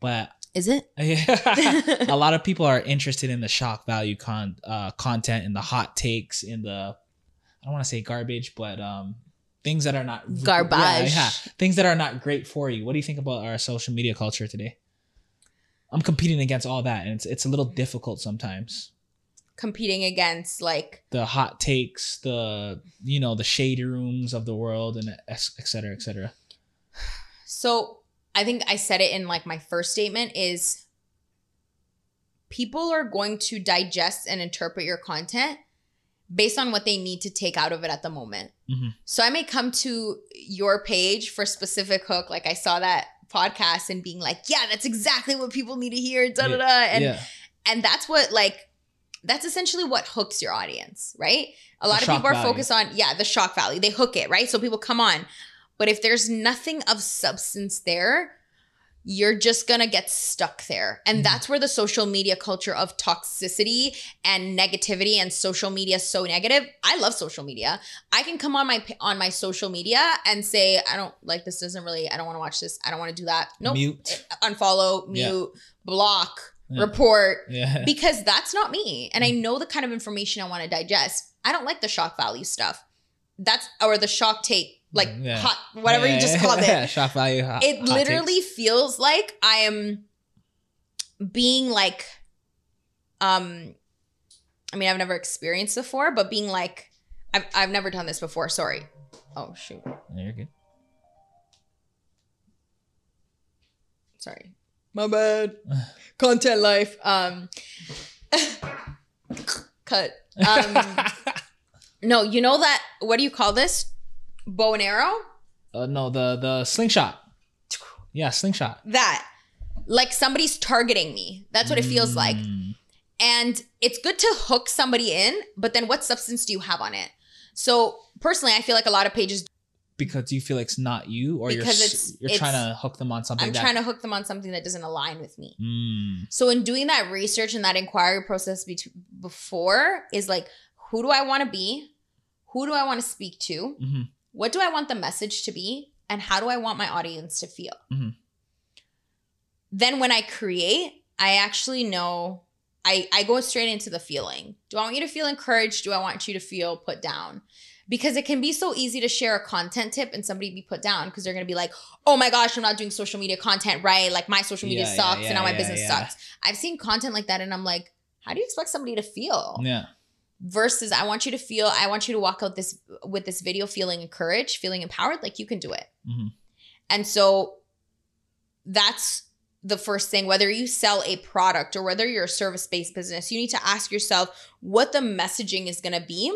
but Is it? a lot of people are interested in the shock value con uh content in the hot takes in the I don't want to say garbage, but um things that are not Garbage. Yeah, yeah, things that are not great for you. What do you think about our social media culture today? I'm competing against all that, and it's it's a little difficult sometimes Competing against like, the hot takes, the you know the shady rooms of the world, and et cetera, et cetera. so I think I said it in like my first statement is people are going to digest and interpret your content based on what they need to take out of it at the moment. Mhm. So I may come to your page for a specific hook, like I saw that podcast and being like, yeah, that's exactly what people need to hear, da da da. And yeah, and that's what like that's essentially what hooks your audience, right? A lot of people are value. focused on yeah, the shock value. They hook it, right? So people come on. But if there's nothing of substance there, you're just going to get stuck there. And Mhm. that's where the social media culture of toxicity and negativity and social media is so negative. I love social media. I can come on my on my social media and say I don't like this doesn't really I don't want to watch this. I don't want to do that. Nope mute. unfollow, Yeah. mute, block. Yeah. report Yeah. because that's not me and i know the kind of information i want to digest i don't like the shock value stuff that's or the shock take like Yeah. hot whatever you just called Yeah, it value. hot- it hot literally takes. feels like i am being like um i mean i've never experienced before but being like i've, I've never done this before sorry oh shoot Yeah, You're good. sorry my bad content life um cut um no you know that what do you call this bow and arrow uh, no, the the slingshot. Yeah, slingshot. that like somebody's targeting me that's what it feels like Mm. and it's good to hook somebody in but then what substance do you have on it so personally i feel like a lot of pages because you feel like it's not you, or you're Because it's- you're it's- trying to hook them on something. i'm that, trying to hook them on something that doesn't align with me Mm, So in doing that research and that inquiry process bet- before is like, who do I want to be? Who do I want to speak to? mhm. What do I want the message to be? And how do I want my audience to feel? Mhm. Then when I create, I actually know I, I go straight into the feeling. Do I want you to feel encouraged? Do I want you to feel put down? Because it can be so easy to share a content tip and somebody be put down because they're gonna be like, oh my gosh, I'm not doing social media content right. Like my social media Yeah, yeah, sucks yeah, and now my yeah, business yeah. sucks. I've seen content like that and I'm like, how do you expect somebody to feel? Yeah. Versus I want you to feel, I want you to walk out this with this video feeling encouraged, feeling empowered, like you can do it. Mhm. And so that's the first thing. Whether you sell a product or whether you're a service-based business, you need to ask yourself what the messaging is gonna be.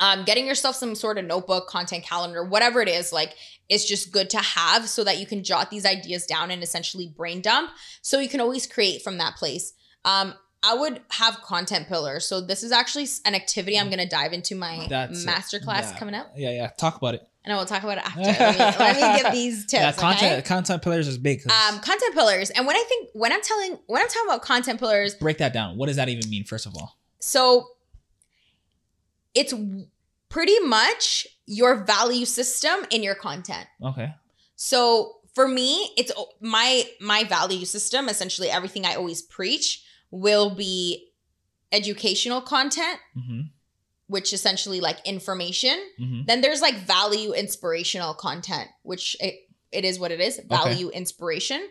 Um, getting yourself some sort of notebook, content calendar, whatever it is, like it's just good to have so that you can jot these ideas down and essentially brain dump so you can always create from that place um i would have content pillars so this is actually an activity i'm going to dive into my That's masterclass Yeah. coming up Yeah, yeah. Talk about it. and i will talk about it after let, me, let me give these tips yeah, content okay? content pillars is big. um content pillars and when i think when i'm telling when i'm talking about content pillars break that down. What does that even mean? First of all. so it's pretty much your value system in your content Okay. So for me, it's my my value system. Essentially, everything I always preach will be educational content, Mm-hmm. which essentially like information. Mm-hmm. Then there's like value inspirational content, which it, it is what it is, value inspiration.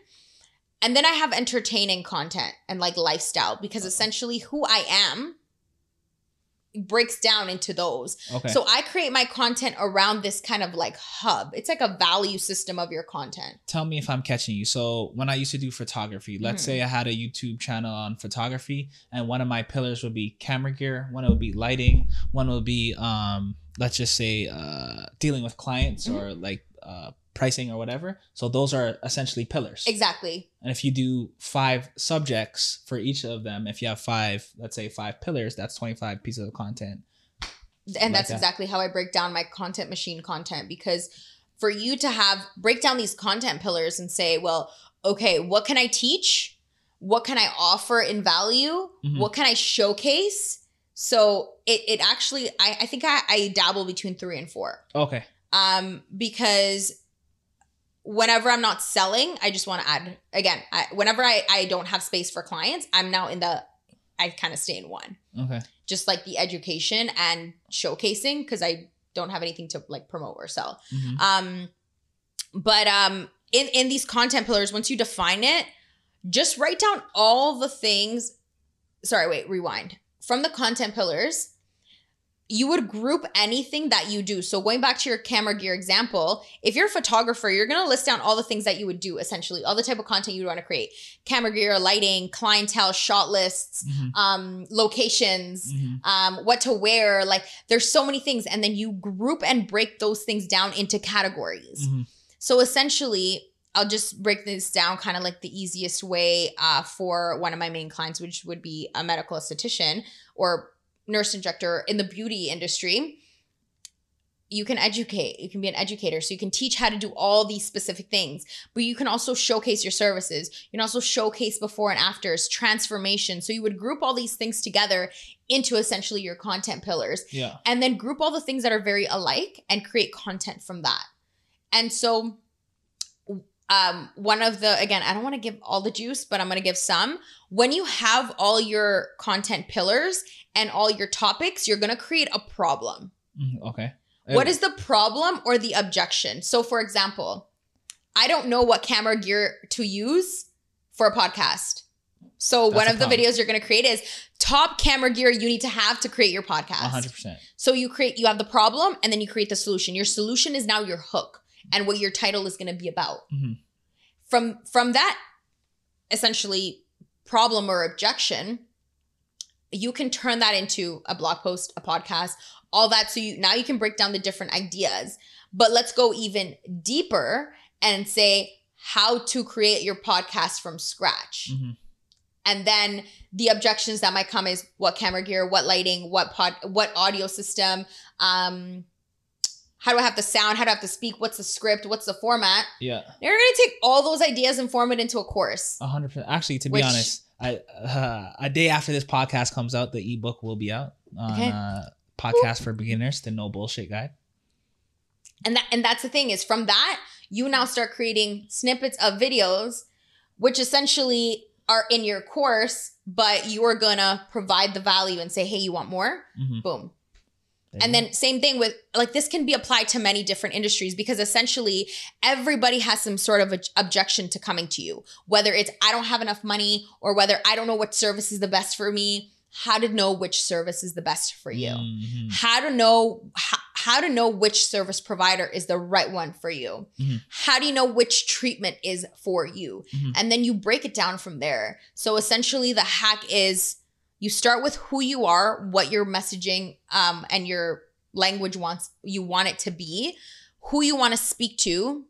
And then I have entertaining content and like lifestyle because essentially who I am breaks down into those. Okay. So I create my content around this kind of like hub. It's like a value system of your content. tell me if I'm catching you. So when I used to do photography, let's Mhm. say I had a YouTube channel on photography, and one of my pillars would be camera gear, one would be lighting, one would be um, let's just say uh, dealing with clients Mhm. or like uh, pricing or whatever. So those are essentially pillars. Exactly. And if you do five subjects for each of them, if you have five, let's say five pillars, that's 25 pieces of content. And Like that's that. exactly how I break down my content machine content because for you to have break down these content pillars and say, well, okay, what can I teach? What can I offer in value? Mhm. What can I showcase? So it, it actually I, I think I, I dabble between three and four. Okay. um because whenever i'm not selling i just want to add again I, whenever I, I don't have space for clients i'm now in the i kind of stay in one Okay. just like the education and showcasing because i don't have anything to like promote or sell Mhm. um but um in in these content pillars once you define it just write down all the things sorry wait rewind from the content pillars you would group anything that you do so going back to your camera gear example if you're a photographer you're going to list down all the things that you would do essentially all the type of content you want to create camera gear lighting clientele shot lists Mhm. um locations Mhm. um, what to wear. Like there's so many things, and then you group and break those things down into categories. Mhm. So essentially, I'll just break this down kind of like the easiest way uh, for one of my main clients, which would be a medical esthetician or nurse injector in the beauty industry. You can educate, you can be an educator. So you can teach how to do all these specific things, but you can also showcase your services. You can also showcase before and afters, transformation. So you would group all these things together into essentially your content pillars Yeah. and then group all the things that are very alike and create content from that. And so um, one of the again, I don't want to give all the juice, but I'm gonna give some. When you have all your content pillars and all your topics, you're gonna create a problem. Mhm, Okay. What is the problem or the objection? So, for example, I don't know what camera gear to use for a podcast. So, That's one of the videos you're going to create is top camera gear you need to have to create your podcast. 100%. So, you create, you have the problem and then you create the solution. Your solution is now your hook and what your title is going to be about. Mhm. From from that essentially problem or objection, you can turn that into a blog post, a podcast, all that. So you now you can break down the different ideas. But let's go even deeper and say how to create your podcast from scratch. Mhm. And then the objections that might come is what camera gear, what lighting, what pod, what audio system, um, how do I have to sound, how do I have to speak, what's the script, what's the format. Yeah. They're gonna take all those ideas and form it into a course. A hundred percent. Actually, to be Which- honest, I uh, a day after this podcast comes out, the ebook will be out on Okay. uh, podcast for beginners, the no bullshit guide. And that and that's the thing is from that you now start creating snippets of videos which essentially are in your course but you're gonna provide the value and say hey you want more Mhm. boom and then same thing with like this can be applied to many different industries because essentially everybody has some sort of objection to coming to you whether it's i don't have enough money or whether i don't know what service is the best for me how to know which service is the best for you Mhm. how to know how, how to know which service provider is the right one for you Mhm. how do you know which treatment is for you Mhm. and then you break it down from there so essentially the hack is you start with who you are what your messaging um, and your language wants you want it to be who you want to speak to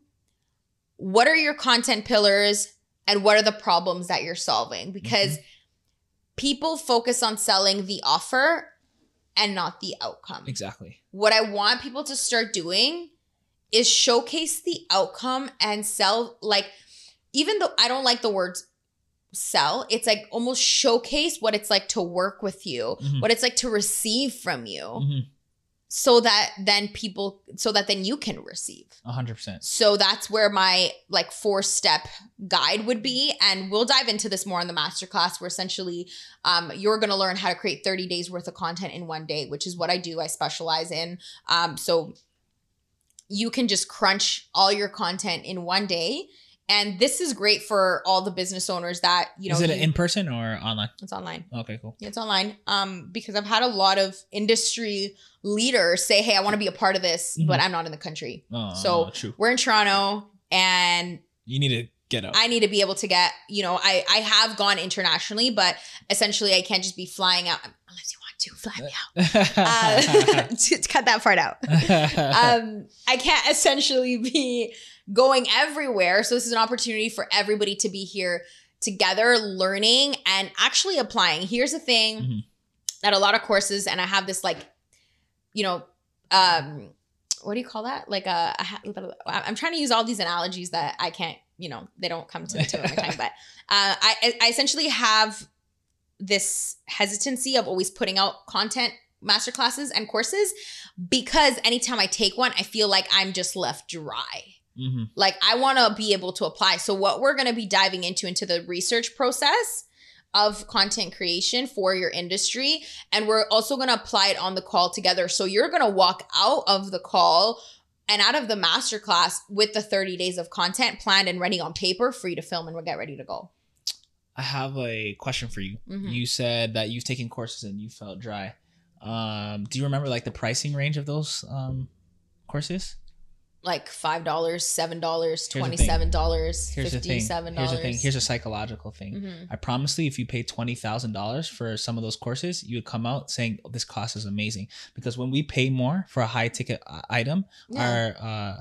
what are your content pillars and what are the problems that you're solving? Because people focus on selling the offer and not the outcome. Exactly. what I want people to start doing is showcase the outcome and sell like even though I don't like the words sell, it's like almost showcase what it's like to work with you, Mhm. what it's like to receive from you Mhm. so that then people so that then you can receive. A hundred percent. So that's where my like four step guide would be. And we'll dive into this more in the masterclass where essentially um, you're going to learn how to create 30 days worth of content in one day, which is what I do. I specialize in. Um, so you can just crunch all your content in one day. And this is great for all the business owners that, you know, Is it you- in person or online? it's online. Okay, cool. It's online. Um, because I've had a lot of industry leaders say, "Hey, I want to be a part of this, but I'm not in the country." Oh, So- true. We're in Toronto, and You need to get up. I need to be able to get. You know, I I have gone internationally, but essentially, I can't just be flying out unless you want to fly me out. Uh, to, to cut that part out. Um, I can't essentially be going everywhere. So this is an opportunity for everybody to be here together, learning and actually applying. Here's the thing Mhm. that a lot of courses, and I have this like, you know, um, what do you call that? Like a, a ha- I'm trying to use all these analogies that I can't, you know, they don't come to the tip of my tongue. But uh, I, I essentially have this hesitancy of always putting out content masterclasses and courses because anytime I take one, I feel like I'm just left dry. hmm Like I want to be able to apply. So what we're going to be diving into into the research process of content creation for your industry and we're also going to apply it on the call together. So you're going to walk out of the call and out of the masterclass with the 30 days of content planned and ready on paper for you to film and get ready to go. I have a question for you. Mhm. You said that you've taken courses and you felt dry. Um, do you remember like the pricing range of those um, courses? Like $5, $7, Here's the thing. $27, Here's the thing. $57. Here's the thing. Here's a psychological thing. Mhm. I promise you, if you pay twenty thousand dollars for some of those courses, you would come out saying oh, this cost is amazing. Because when we pay more for a high ticket uh, item, Yeah. our uh,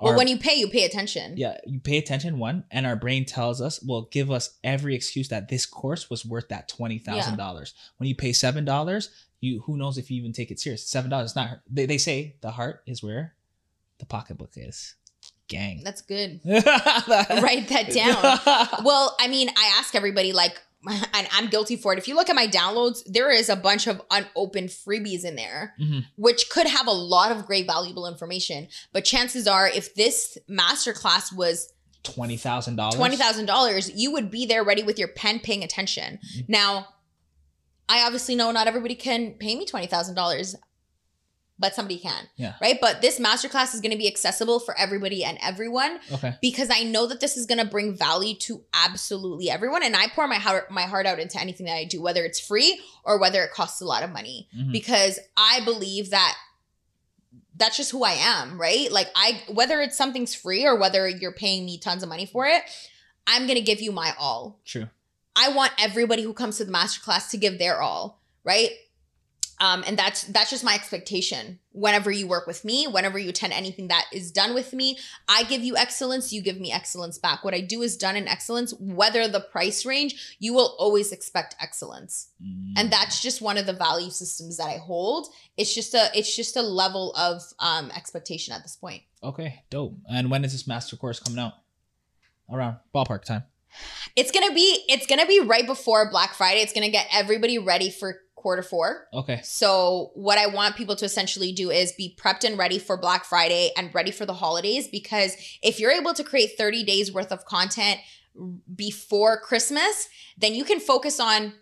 Well, our- when you pay, you pay attention. yeah, you pay attention one, and our brain tells us, will give us every excuse that this course was worth that twenty thousand dollars. When you pay seven dollars, you who knows if you even take it serious. Seven dollars, is not they, they say the heart is where the pocketbook is. Gang. That's good. Write that down. well, I mean, I ask everybody, like, and I'm guilty for it. If you look at my downloads, there is a bunch of unopened freebies in there, Mhm. which could have a lot of great, valuable information. But chances are, if this masterclass was twenty thousand dollars. twenty thousand dollars, you would be there ready with your pen, paying attention. Mhm. Now, I obviously know not everybody can pay me twenty thousand dollars, but somebody can, Yeah. right? But this masterclass is going to be accessible for everybody and everyone Okay. because I know that this is going to bring value to absolutely everyone, and I pour my heart my heart out into anything that I do, whether it's free or whether it costs a lot of money, Mhm. because I believe that that's just who I am, right? Like I whether it's something's free or whether you're paying me tons of money for it, I'm going to give you my all. True. I want everybody who comes to the masterclass to give their all, right? Um, and that's that's just my expectation. Whenever you work with me, whenever you attend anything that is done with me, I give you excellence, you give me excellence back. What I do is done in excellence, whether the price range, you will always expect excellence. Mm. And that's just one of the value systems that I hold. It's just a it's just a level of um expectation at this point. okay, dope. And when is this master course coming out? Around ballpark time. It's gonna be it's gonna be right before Black Friday. It's gonna get everybody ready for quarter four. Okay. So, what I want people to essentially do is be prepped and ready for Black Friday and ready for the holidays because if you're able to create 30 days worth of content before Christmas, then you can focus on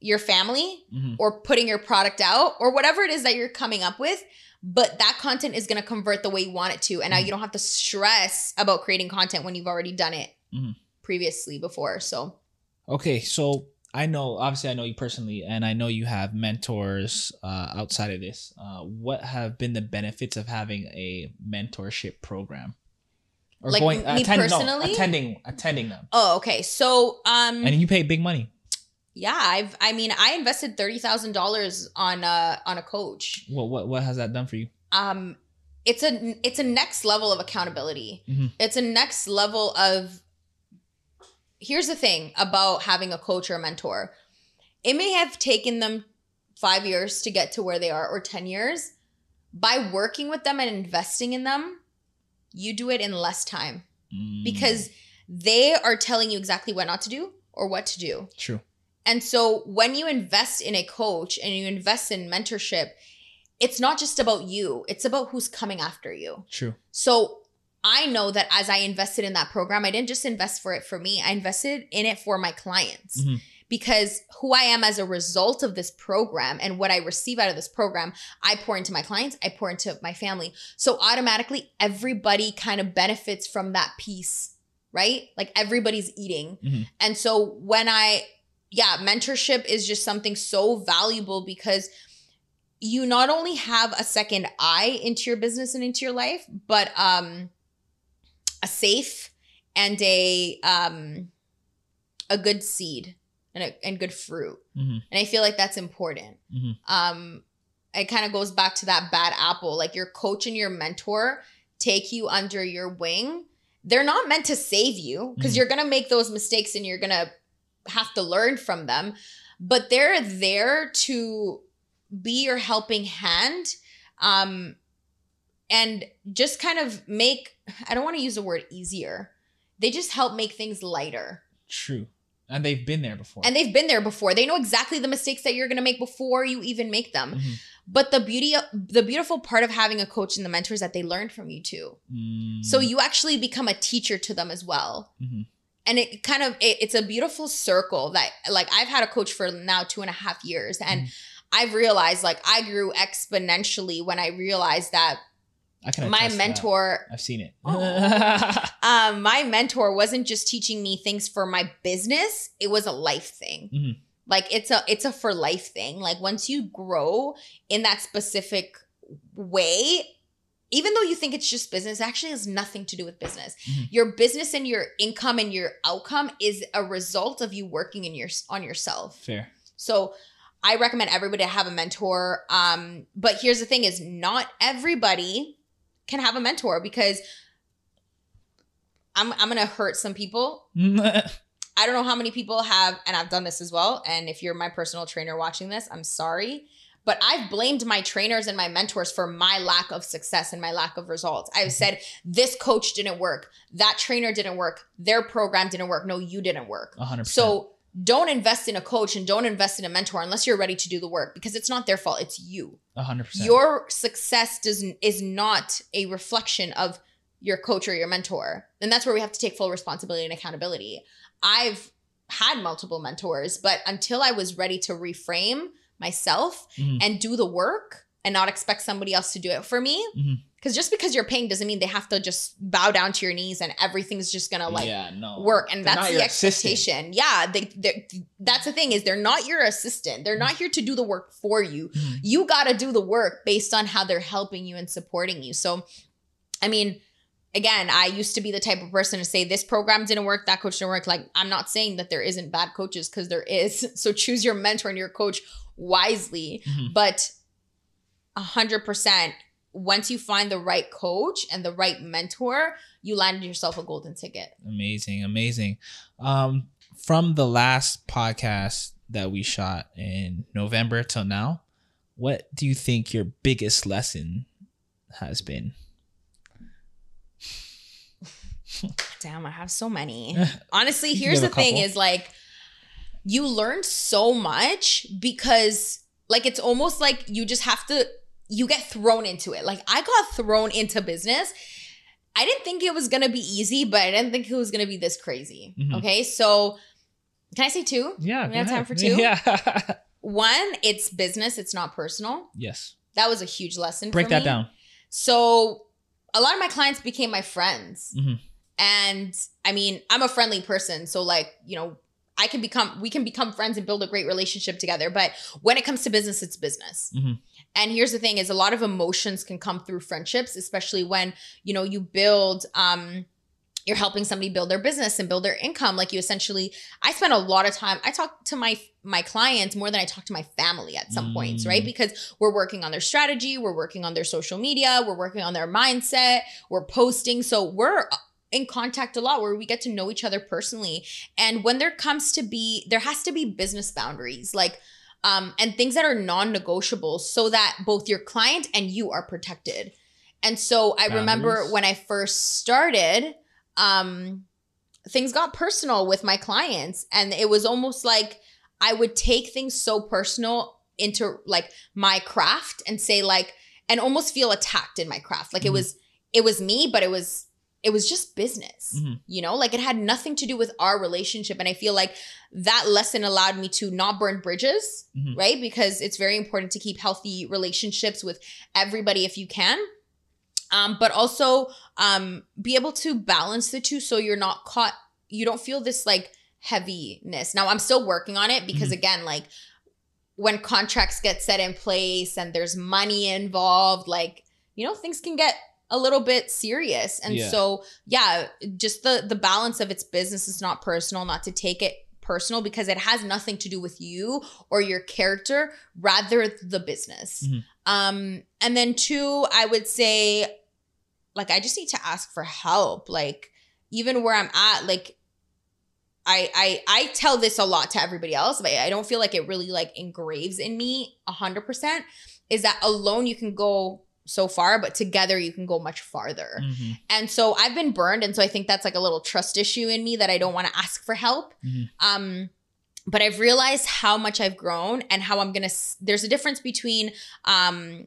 your family Mhm. or putting your product out or whatever it is that you're coming up with. But that content is going to convert the way you want it to. And now Mhm. you don't have to stress about creating content when you've already done it Mhm. previously before. So, Okay, so I know obviously I know you personally, and I know you have mentors uh, outside of this. Uh, what have been the benefits of having a mentorship program? Or Like, me attend- no, personally? attending attending them, oh, okay. So, um, and you pay big money. Yeah, I've I mean I invested thirty thousand dollars on a on a coach. What what what has that done for you? Um it's a it's a next level of accountability. Mhm. It's a next level of here's the thing about having a coach or a mentor. It may have taken them five years to get to where they are or 10 years. By working with them and investing in them, you do it in less time Mm, because they are telling you exactly what not to do or what to do. true. And so when you invest in a coach and you invest in mentorship, it's not just about you, it's about who's coming after you. True. So I know that as I invested in that program, I didn't just invest for it for me, I invested in it for my clients. Mhm. Because who I am as a result of this program and what I receive out of this program, I pour into my clients, I pour into my family. So automatically, everybody kind of benefits from that piece, right? Like everybody's eating. Mhm. And so when I, yeah, mentorship is just something so valuable because you not only have a second eye into your business and into your life, but um a safe and a um a good seed and a, and good fruit. Mhm. And I feel like that's important. Mhm. Um it kind of goes back to that bad apple. Like your coach and your mentor take you under your wing. They're not meant to save you because Mhm. you're going to make those mistakes and you're going to have to learn from them, but they're there to be your helping hand um and just kind of make I don't want to use the word easier. They just help make things lighter. True. And they've been there before. And they've been there before. They know exactly the mistakes that you're going to make before you even make them. Mhm. But the beauty the beautiful part of having a coach and the mentor is that they learn from you too. Mm, So you actually become a teacher to them as well. Mhm. And it kind of it, it's a beautiful circle that like I've had a coach for now two and a half years and Mm-hmm. I've realized like I grew exponentially when I realized that I can my to that. mentor I've seen it. um my mentor wasn't just teaching me things for my business it was a life thing Mhm. like it's a it's a for life thing like once you grow in that specific way even though you think it's just business it actually has nothing to do with business Mhm. your business and your income and your outcome is a result of you working in your on yourself Fair. so I recommend everybody to have a mentor. Um, but here's the thing is not everybody can have a mentor because I'm I'm gonna hurt some people. I don't know how many people have, and I've done this as well. And if you're my personal trainer watching this, I'm sorry. But I've blamed my trainers and my mentors for my lack of success and my lack of results. I've said, this coach didn't work, that trainer didn't work, their program didn't work. No, you didn't work. 100%. So don't invest in a coach and don't invest in a mentor unless you're ready to do the work because it's not their fault. It's you. 100%. Your success doesn't is not a reflection of your coach or your mentor. And that's where we have to take full responsibility and accountability. I've had multiple mentors, but until I was ready to reframe myself Mhm. and do the work and not expect somebody else to do it for me. Mhm. Because just because you're paying doesn't mean they have to just bow down to your knees and everything's just gonna like yeah, no. work. And They're that's the your assistant. expectation. Yeah, they, that's the thing is they're not your assistant. They're not here to do the work for you. Mhm. You got to do the work based on how they're helping you and supporting you. So, I mean, again, I used to be the type of person to say this program didn't work, that coach didn't work. Like, I'm not saying that there isn't bad coaches because there is. So choose your mentor and your coach wisely. Mhm. But a hundred percent, once you find the right coach and the right mentor, you landed yourself a golden ticket. Amazing, amazing. Um, from the last podcast that we shot in November till now, what do you think your biggest lesson has been? Damn, I have so many. Honestly, here's the thing is like you learn so much because like it's almost like you just have to you get thrown into it. Like I got thrown into business. I didn't think it was going to be easy, but I didn't think it was going to be this crazy. Mhm. Okay? So can I say two? Yeah, We have time for two? Yeah. One, it's business, it's not personal. yes. That was a huge lesson Break that down. So a lot of my clients became my friends. Mhm. And I mean, I'm a friendly person. So like, you know, I can become we can become friends and build a great relationship together. But when it comes to business, it's business. Mhm. And here's the thing is a lot of emotions can come through friendships, especially when, you know, you build um you're helping somebody build their business and build their income like you essentially i spend a lot of time i talk to my my clients more than i talk to my family at some points right Mm. because we're working on their strategy we're working on their social media we're working on their mindset we're posting so we're in contact a lot where we get to know each other personally. And when there comes to be there has to be business boundaries like um and things that are non-negotiable so that both your client and you are protected. And so i remember when i first started um things got personal with my clients. And it was almost like i would take things so personal into like my craft and say like and almost feel attacked in my craft. Like Mhm. it was it was me but it was it was just business Mhm. you know like it had nothing to do with our relationship and i feel like that lesson allowed me to not burn bridges Mhm. right because it's very important to keep healthy relationships with everybody if you can um, but also um, be able to balance the two so you're not caught you don't feel this like heaviness now i'm still working on it because Mhm. again like when contracts get set in place and there's money involved like you know things can get a little bit serious and Yeah. so yeah just the the balance of its business is not personal not to take it personal because it has nothing to do with you or your character rather the business Mhm. um and then two i would say like i just need to ask for help like even where i'm at like I, I I tell this a lot to everybody else, but I don't feel like it really like engraves in me a hundred percent. Is that alone you can go so far, but together you can go much farther. Mhm. And so I've been burned, and so I think that's like a little trust issue in me that I don't want to ask for help. Mhm. Um, but I've realized how much I've grown and how I'm gonna. There's a difference between um,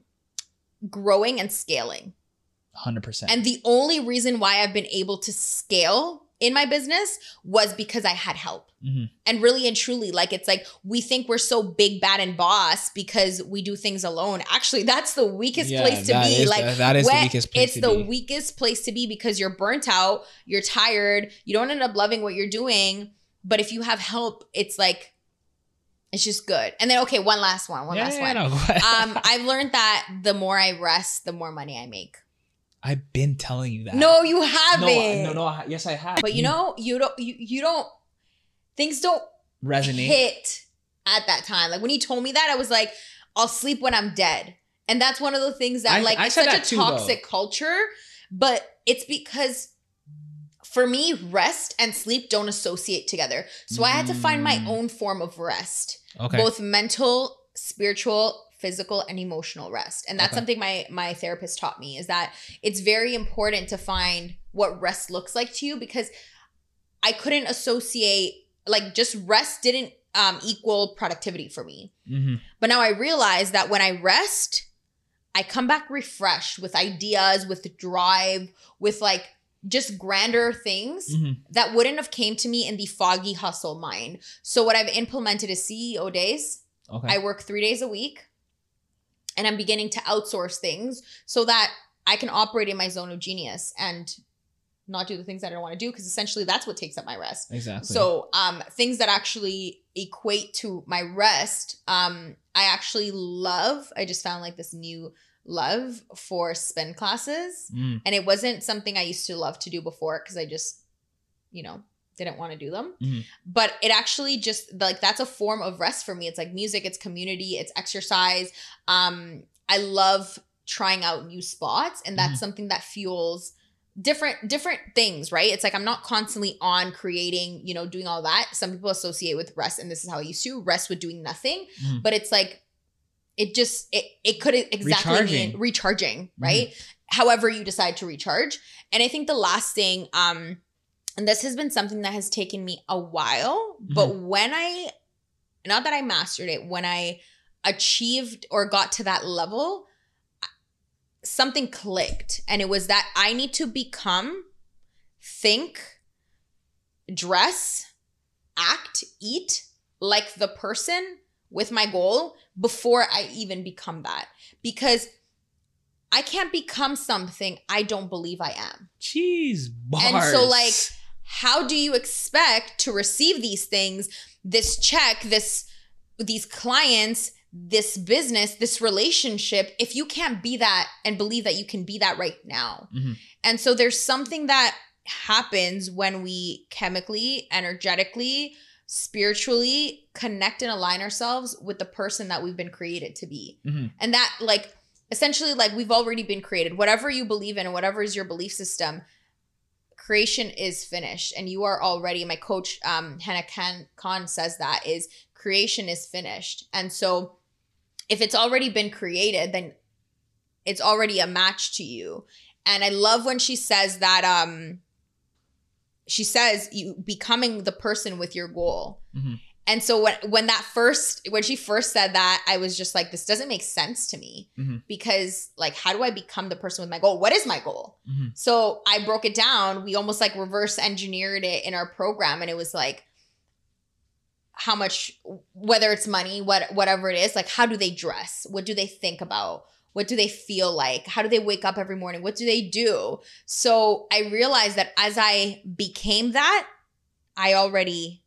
growing and scaling. 100%. And the only reason why I've been able to scale in my business was because I had help. Mhm. And really and truly, like it's like we think we're so big, bad, and boss because we do things alone. Actually, that's the weakest Yeah, place to be. is like that is the weakest place It's the be. weakest place to be because you're burnt out, you're tired, you don't end up loving what you're doing. But if you have help, it's like it's just good. And then okay, one last one. One yeah, last yeah, one. no. Um, I've learned that the more I rest, the more money I make. I've been telling you that. No, you haven't. No, no. I- Yes, I have. But you know, you don't you, you don't things don't resonate. hit at that time. Like when he told me that, I was like, I'll sleep when I'm dead. And that's one of the things that I- like I it's such a too, though. toxic culture, but it's because for me, rest and sleep don't associate together. So I had to find my Mm. own form of rest Okay. both mental spiritual physical and emotional rest and that's Okay. something my my therapist taught me is that it's very important to find what rest looks like to you because i couldn't associate like just rest didn't um, equal productivity for me Mhm. but now i realize that when i rest I come back refreshed with ideas, with drive, with like just grander things Mhm. that wouldn't have came to me in the foggy hustle mind. So what I've implemented is CEO days. Okay. I work 3 days a week and I'm beginning to outsource things so that I can operate in my zone of genius and not do the things that I don't want to do because essentially that's what takes up my rest. exactly. So um things that actually equate to my rest, um, I actually love. I just found like this new love for spin classes. Mm, And it wasn't something I used to love to do before because I just, you know, didn't want to do them. Mhm. But it actually just like that's a form of rest for me. It's like music, it's community, it's exercise. Um, I love trying out new spots, and that's Mhm. something that fuels different different things right it's like i'm not constantly on creating you know doing all that some people associate with rest and this is how i used to rest with doing nothing Mhm. but it's like it just it it could exactly Recharging. mean recharging right however you decide to recharge and i think the last thing um and this has been something that has taken me a while mm-hmm. but when i not that i mastered it when i achieved or got to that level something clicked. And it was that i need to become think dress act eat like the person with my goal before i even become that. Because i can't become something i don't believe i am. Cheese bars. And so, like, how do you expect to receive these things this check this these clients this business this relationship if you can't be that and believe that you can be that right now Mhm. and so there's something that happens when we chemically energetically spiritually connect and align ourselves with the person that we've been created to be Mhm. and that like essentially like we've already been created whatever you believe in whatever is your belief system creation is finished. And you are already my coach um hannah khan, khan says that is creation is finished. And so if it's already been created then it's already a match to you. And i love when she says that um she says you becoming the person with your goal. Mhm. And so when when that first when she first said that i was just like this doesn't make sense to me Mhm. because like how do i become the person with my goal? What is my goal? Mhm. so i broke it down. We almost like reverse engineered it in our program and it was like how much whether it's money what whatever it is like how do they dress? What do they think about? What do they feel like? How do they wake up every morning? What do they do? So i realized that as i became that i already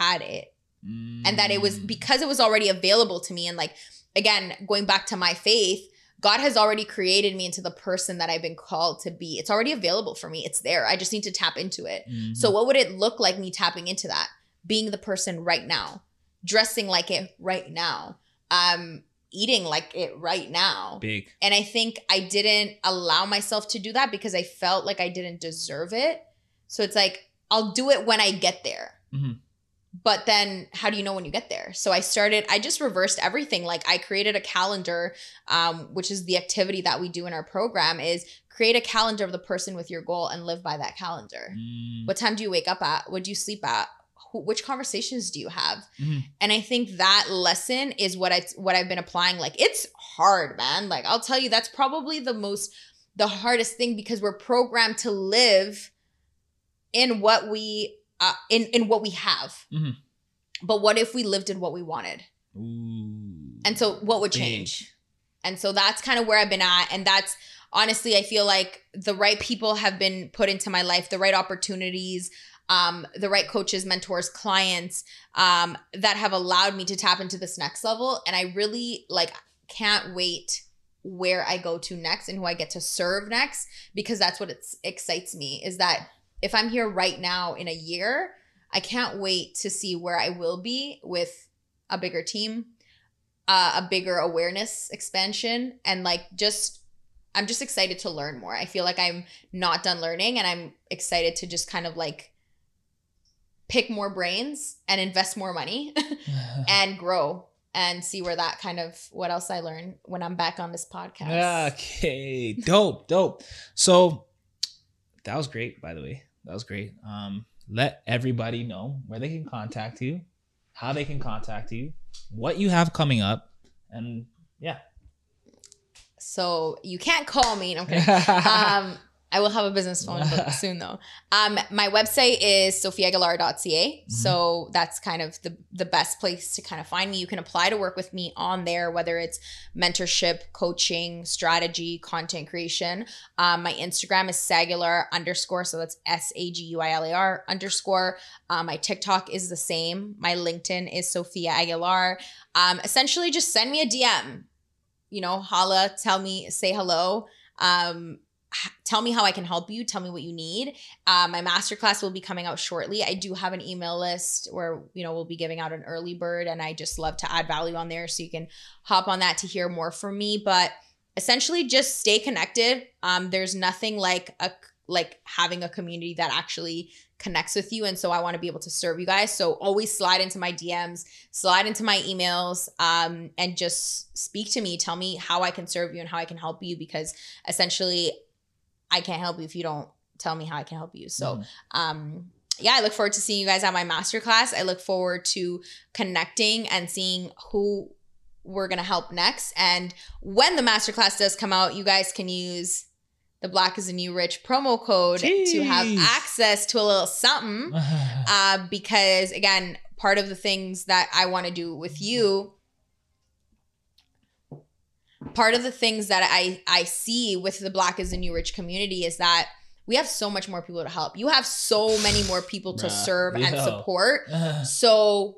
had it and that it was Mm. because it was already available to me and like again going back to my faith god has already created me into the person that i've been called to be it's already available for me it's there i just need to tap into it Mhm. so what would it look like me tapping into that being the person right now dressing like it right now um eating like it right now big. and I think I didn't allow myself to do that because I felt like I didn't deserve it. So it's like, I'll do it when I get there. Mhm. But then how do you know when you get there? So I started, I just reversed everything. Like I created a calendar, um, which is the activity that we do in our program is create a calendar of the person with your goal and live by that calendar. Mm. What time do you wake up at? What do you sleep at? Which conversations do you have? Mhm. And I think that lesson is what I what I've been applying. Like it's hard, man. Like I'll tell you, that's probably the most the hardest thing because we're programmed to live in what we uh, in in what we have. Mhm. But what if we lived in what we wanted? Ooh. And so what would Big. change? And so that's kind of where I've been at. And that's honestly, I feel like the right people have been put into my life, the right opportunities, um, the right coaches, mentors, clients um, that have allowed me to tap into this next level. And I really like can't wait where I go to next and who I get to serve next because that's what it's, excites me is that if I'm here right now in a year, I can't wait to see where I will be with a bigger team, uh, a bigger awareness expansion, and like just I'm just excited to learn more. I feel like I'm not done learning, and I'm excited to just kind of like pick more brains and invest more money and grow and see where that kind of what else I learn when I'm back on this podcast. Okay, dope, dope. So that was great, by the way. That was great. Um, let everybody know where they can contact you, how they can contact you, what you have coming up, and yeah. So you can't call me. No, um, I will have a business phone book soon though. Um, my website is sofiaaguilar.ca. So that's kind of the, the best place to kind of find me. You can apply to work with me on there, whether it's mentorship, coaching, strategy, content creation. Um, my Instagram is saguilar underscore. So that's S A G U I L A R underscore. Um, my TikTok is the same. My LinkedIn is Sofia Aguilar. Um, essentially just send me a DM, you know, holla, tell me, say hello. Um, tell me how I can help you. Tell me what you need. Uh, my masterclass will be coming out shortly. I do have an email list where you know we'll be giving out an early bird, and I just love to add value on there, so you can hop on that to hear more from me. But essentially, just stay connected. Um, there's nothing like a like having a community that actually connects with you and so i want to be able to serve you guys so always slide into my dms slide into my emails um, and just speak to me tell me how i can serve you and how i can help you because essentially I can't help you if you don't tell me how I can help you. So, Mhm. um, yeah, I look forward to seeing you guys at my masterclass. I look forward to connecting and seeing who we're gonna help next. And when the masterclass does come out, you guys can use the Black is a New Rich promo code to have access to a little something. Uh, because again, part of the things that I want to do with you part of the things that I I see with the Black is the New Rich community is that we have so much more people to help. You have so many more people to serve and support. So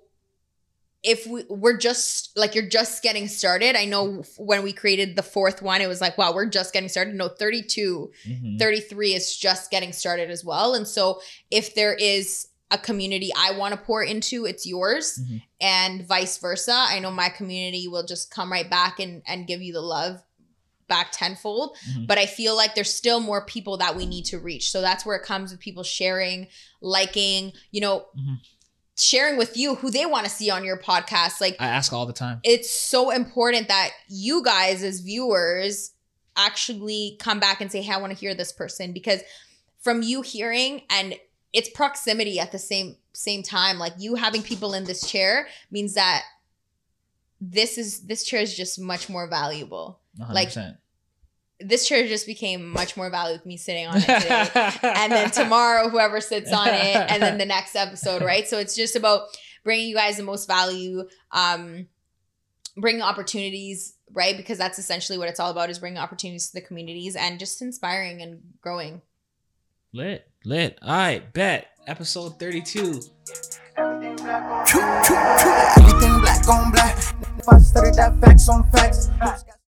if we we're just like you're just getting started. I know when we created the fourth one, it was like, wow, we're just getting started. No, 32 Mhm. 33 is just getting started as well. And so if there is a community I want to pour into, it's yours Mhm. and vice versa. I know my community will just come right back and and give you the love back tenfold. Mhm. But I feel like there's still more people that we need to reach. So that's where it comes with people sharing, liking, you know, Mhm. sharing with you who they want to see on your podcast. Like I ask all the time. it's so important that you guys as viewers actually come back and say hey i want to hear this person because from you hearing and it's proximity at the same same time. Like you having people in this chair means that this is this chair is just much more valuable. 100%. this chair just became much more valuable with me sitting on it today. And then tomorrow whoever sits on it and then the next episode right? So it's just about bringing you guys the most value um bringing opportunities right? Because that's essentially what it's all about is bringing opportunities to the communities and just inspiring and growing lit, lit. All right, bet. Episode 32. True, true, true. Everything black on black. If I that facts on facts.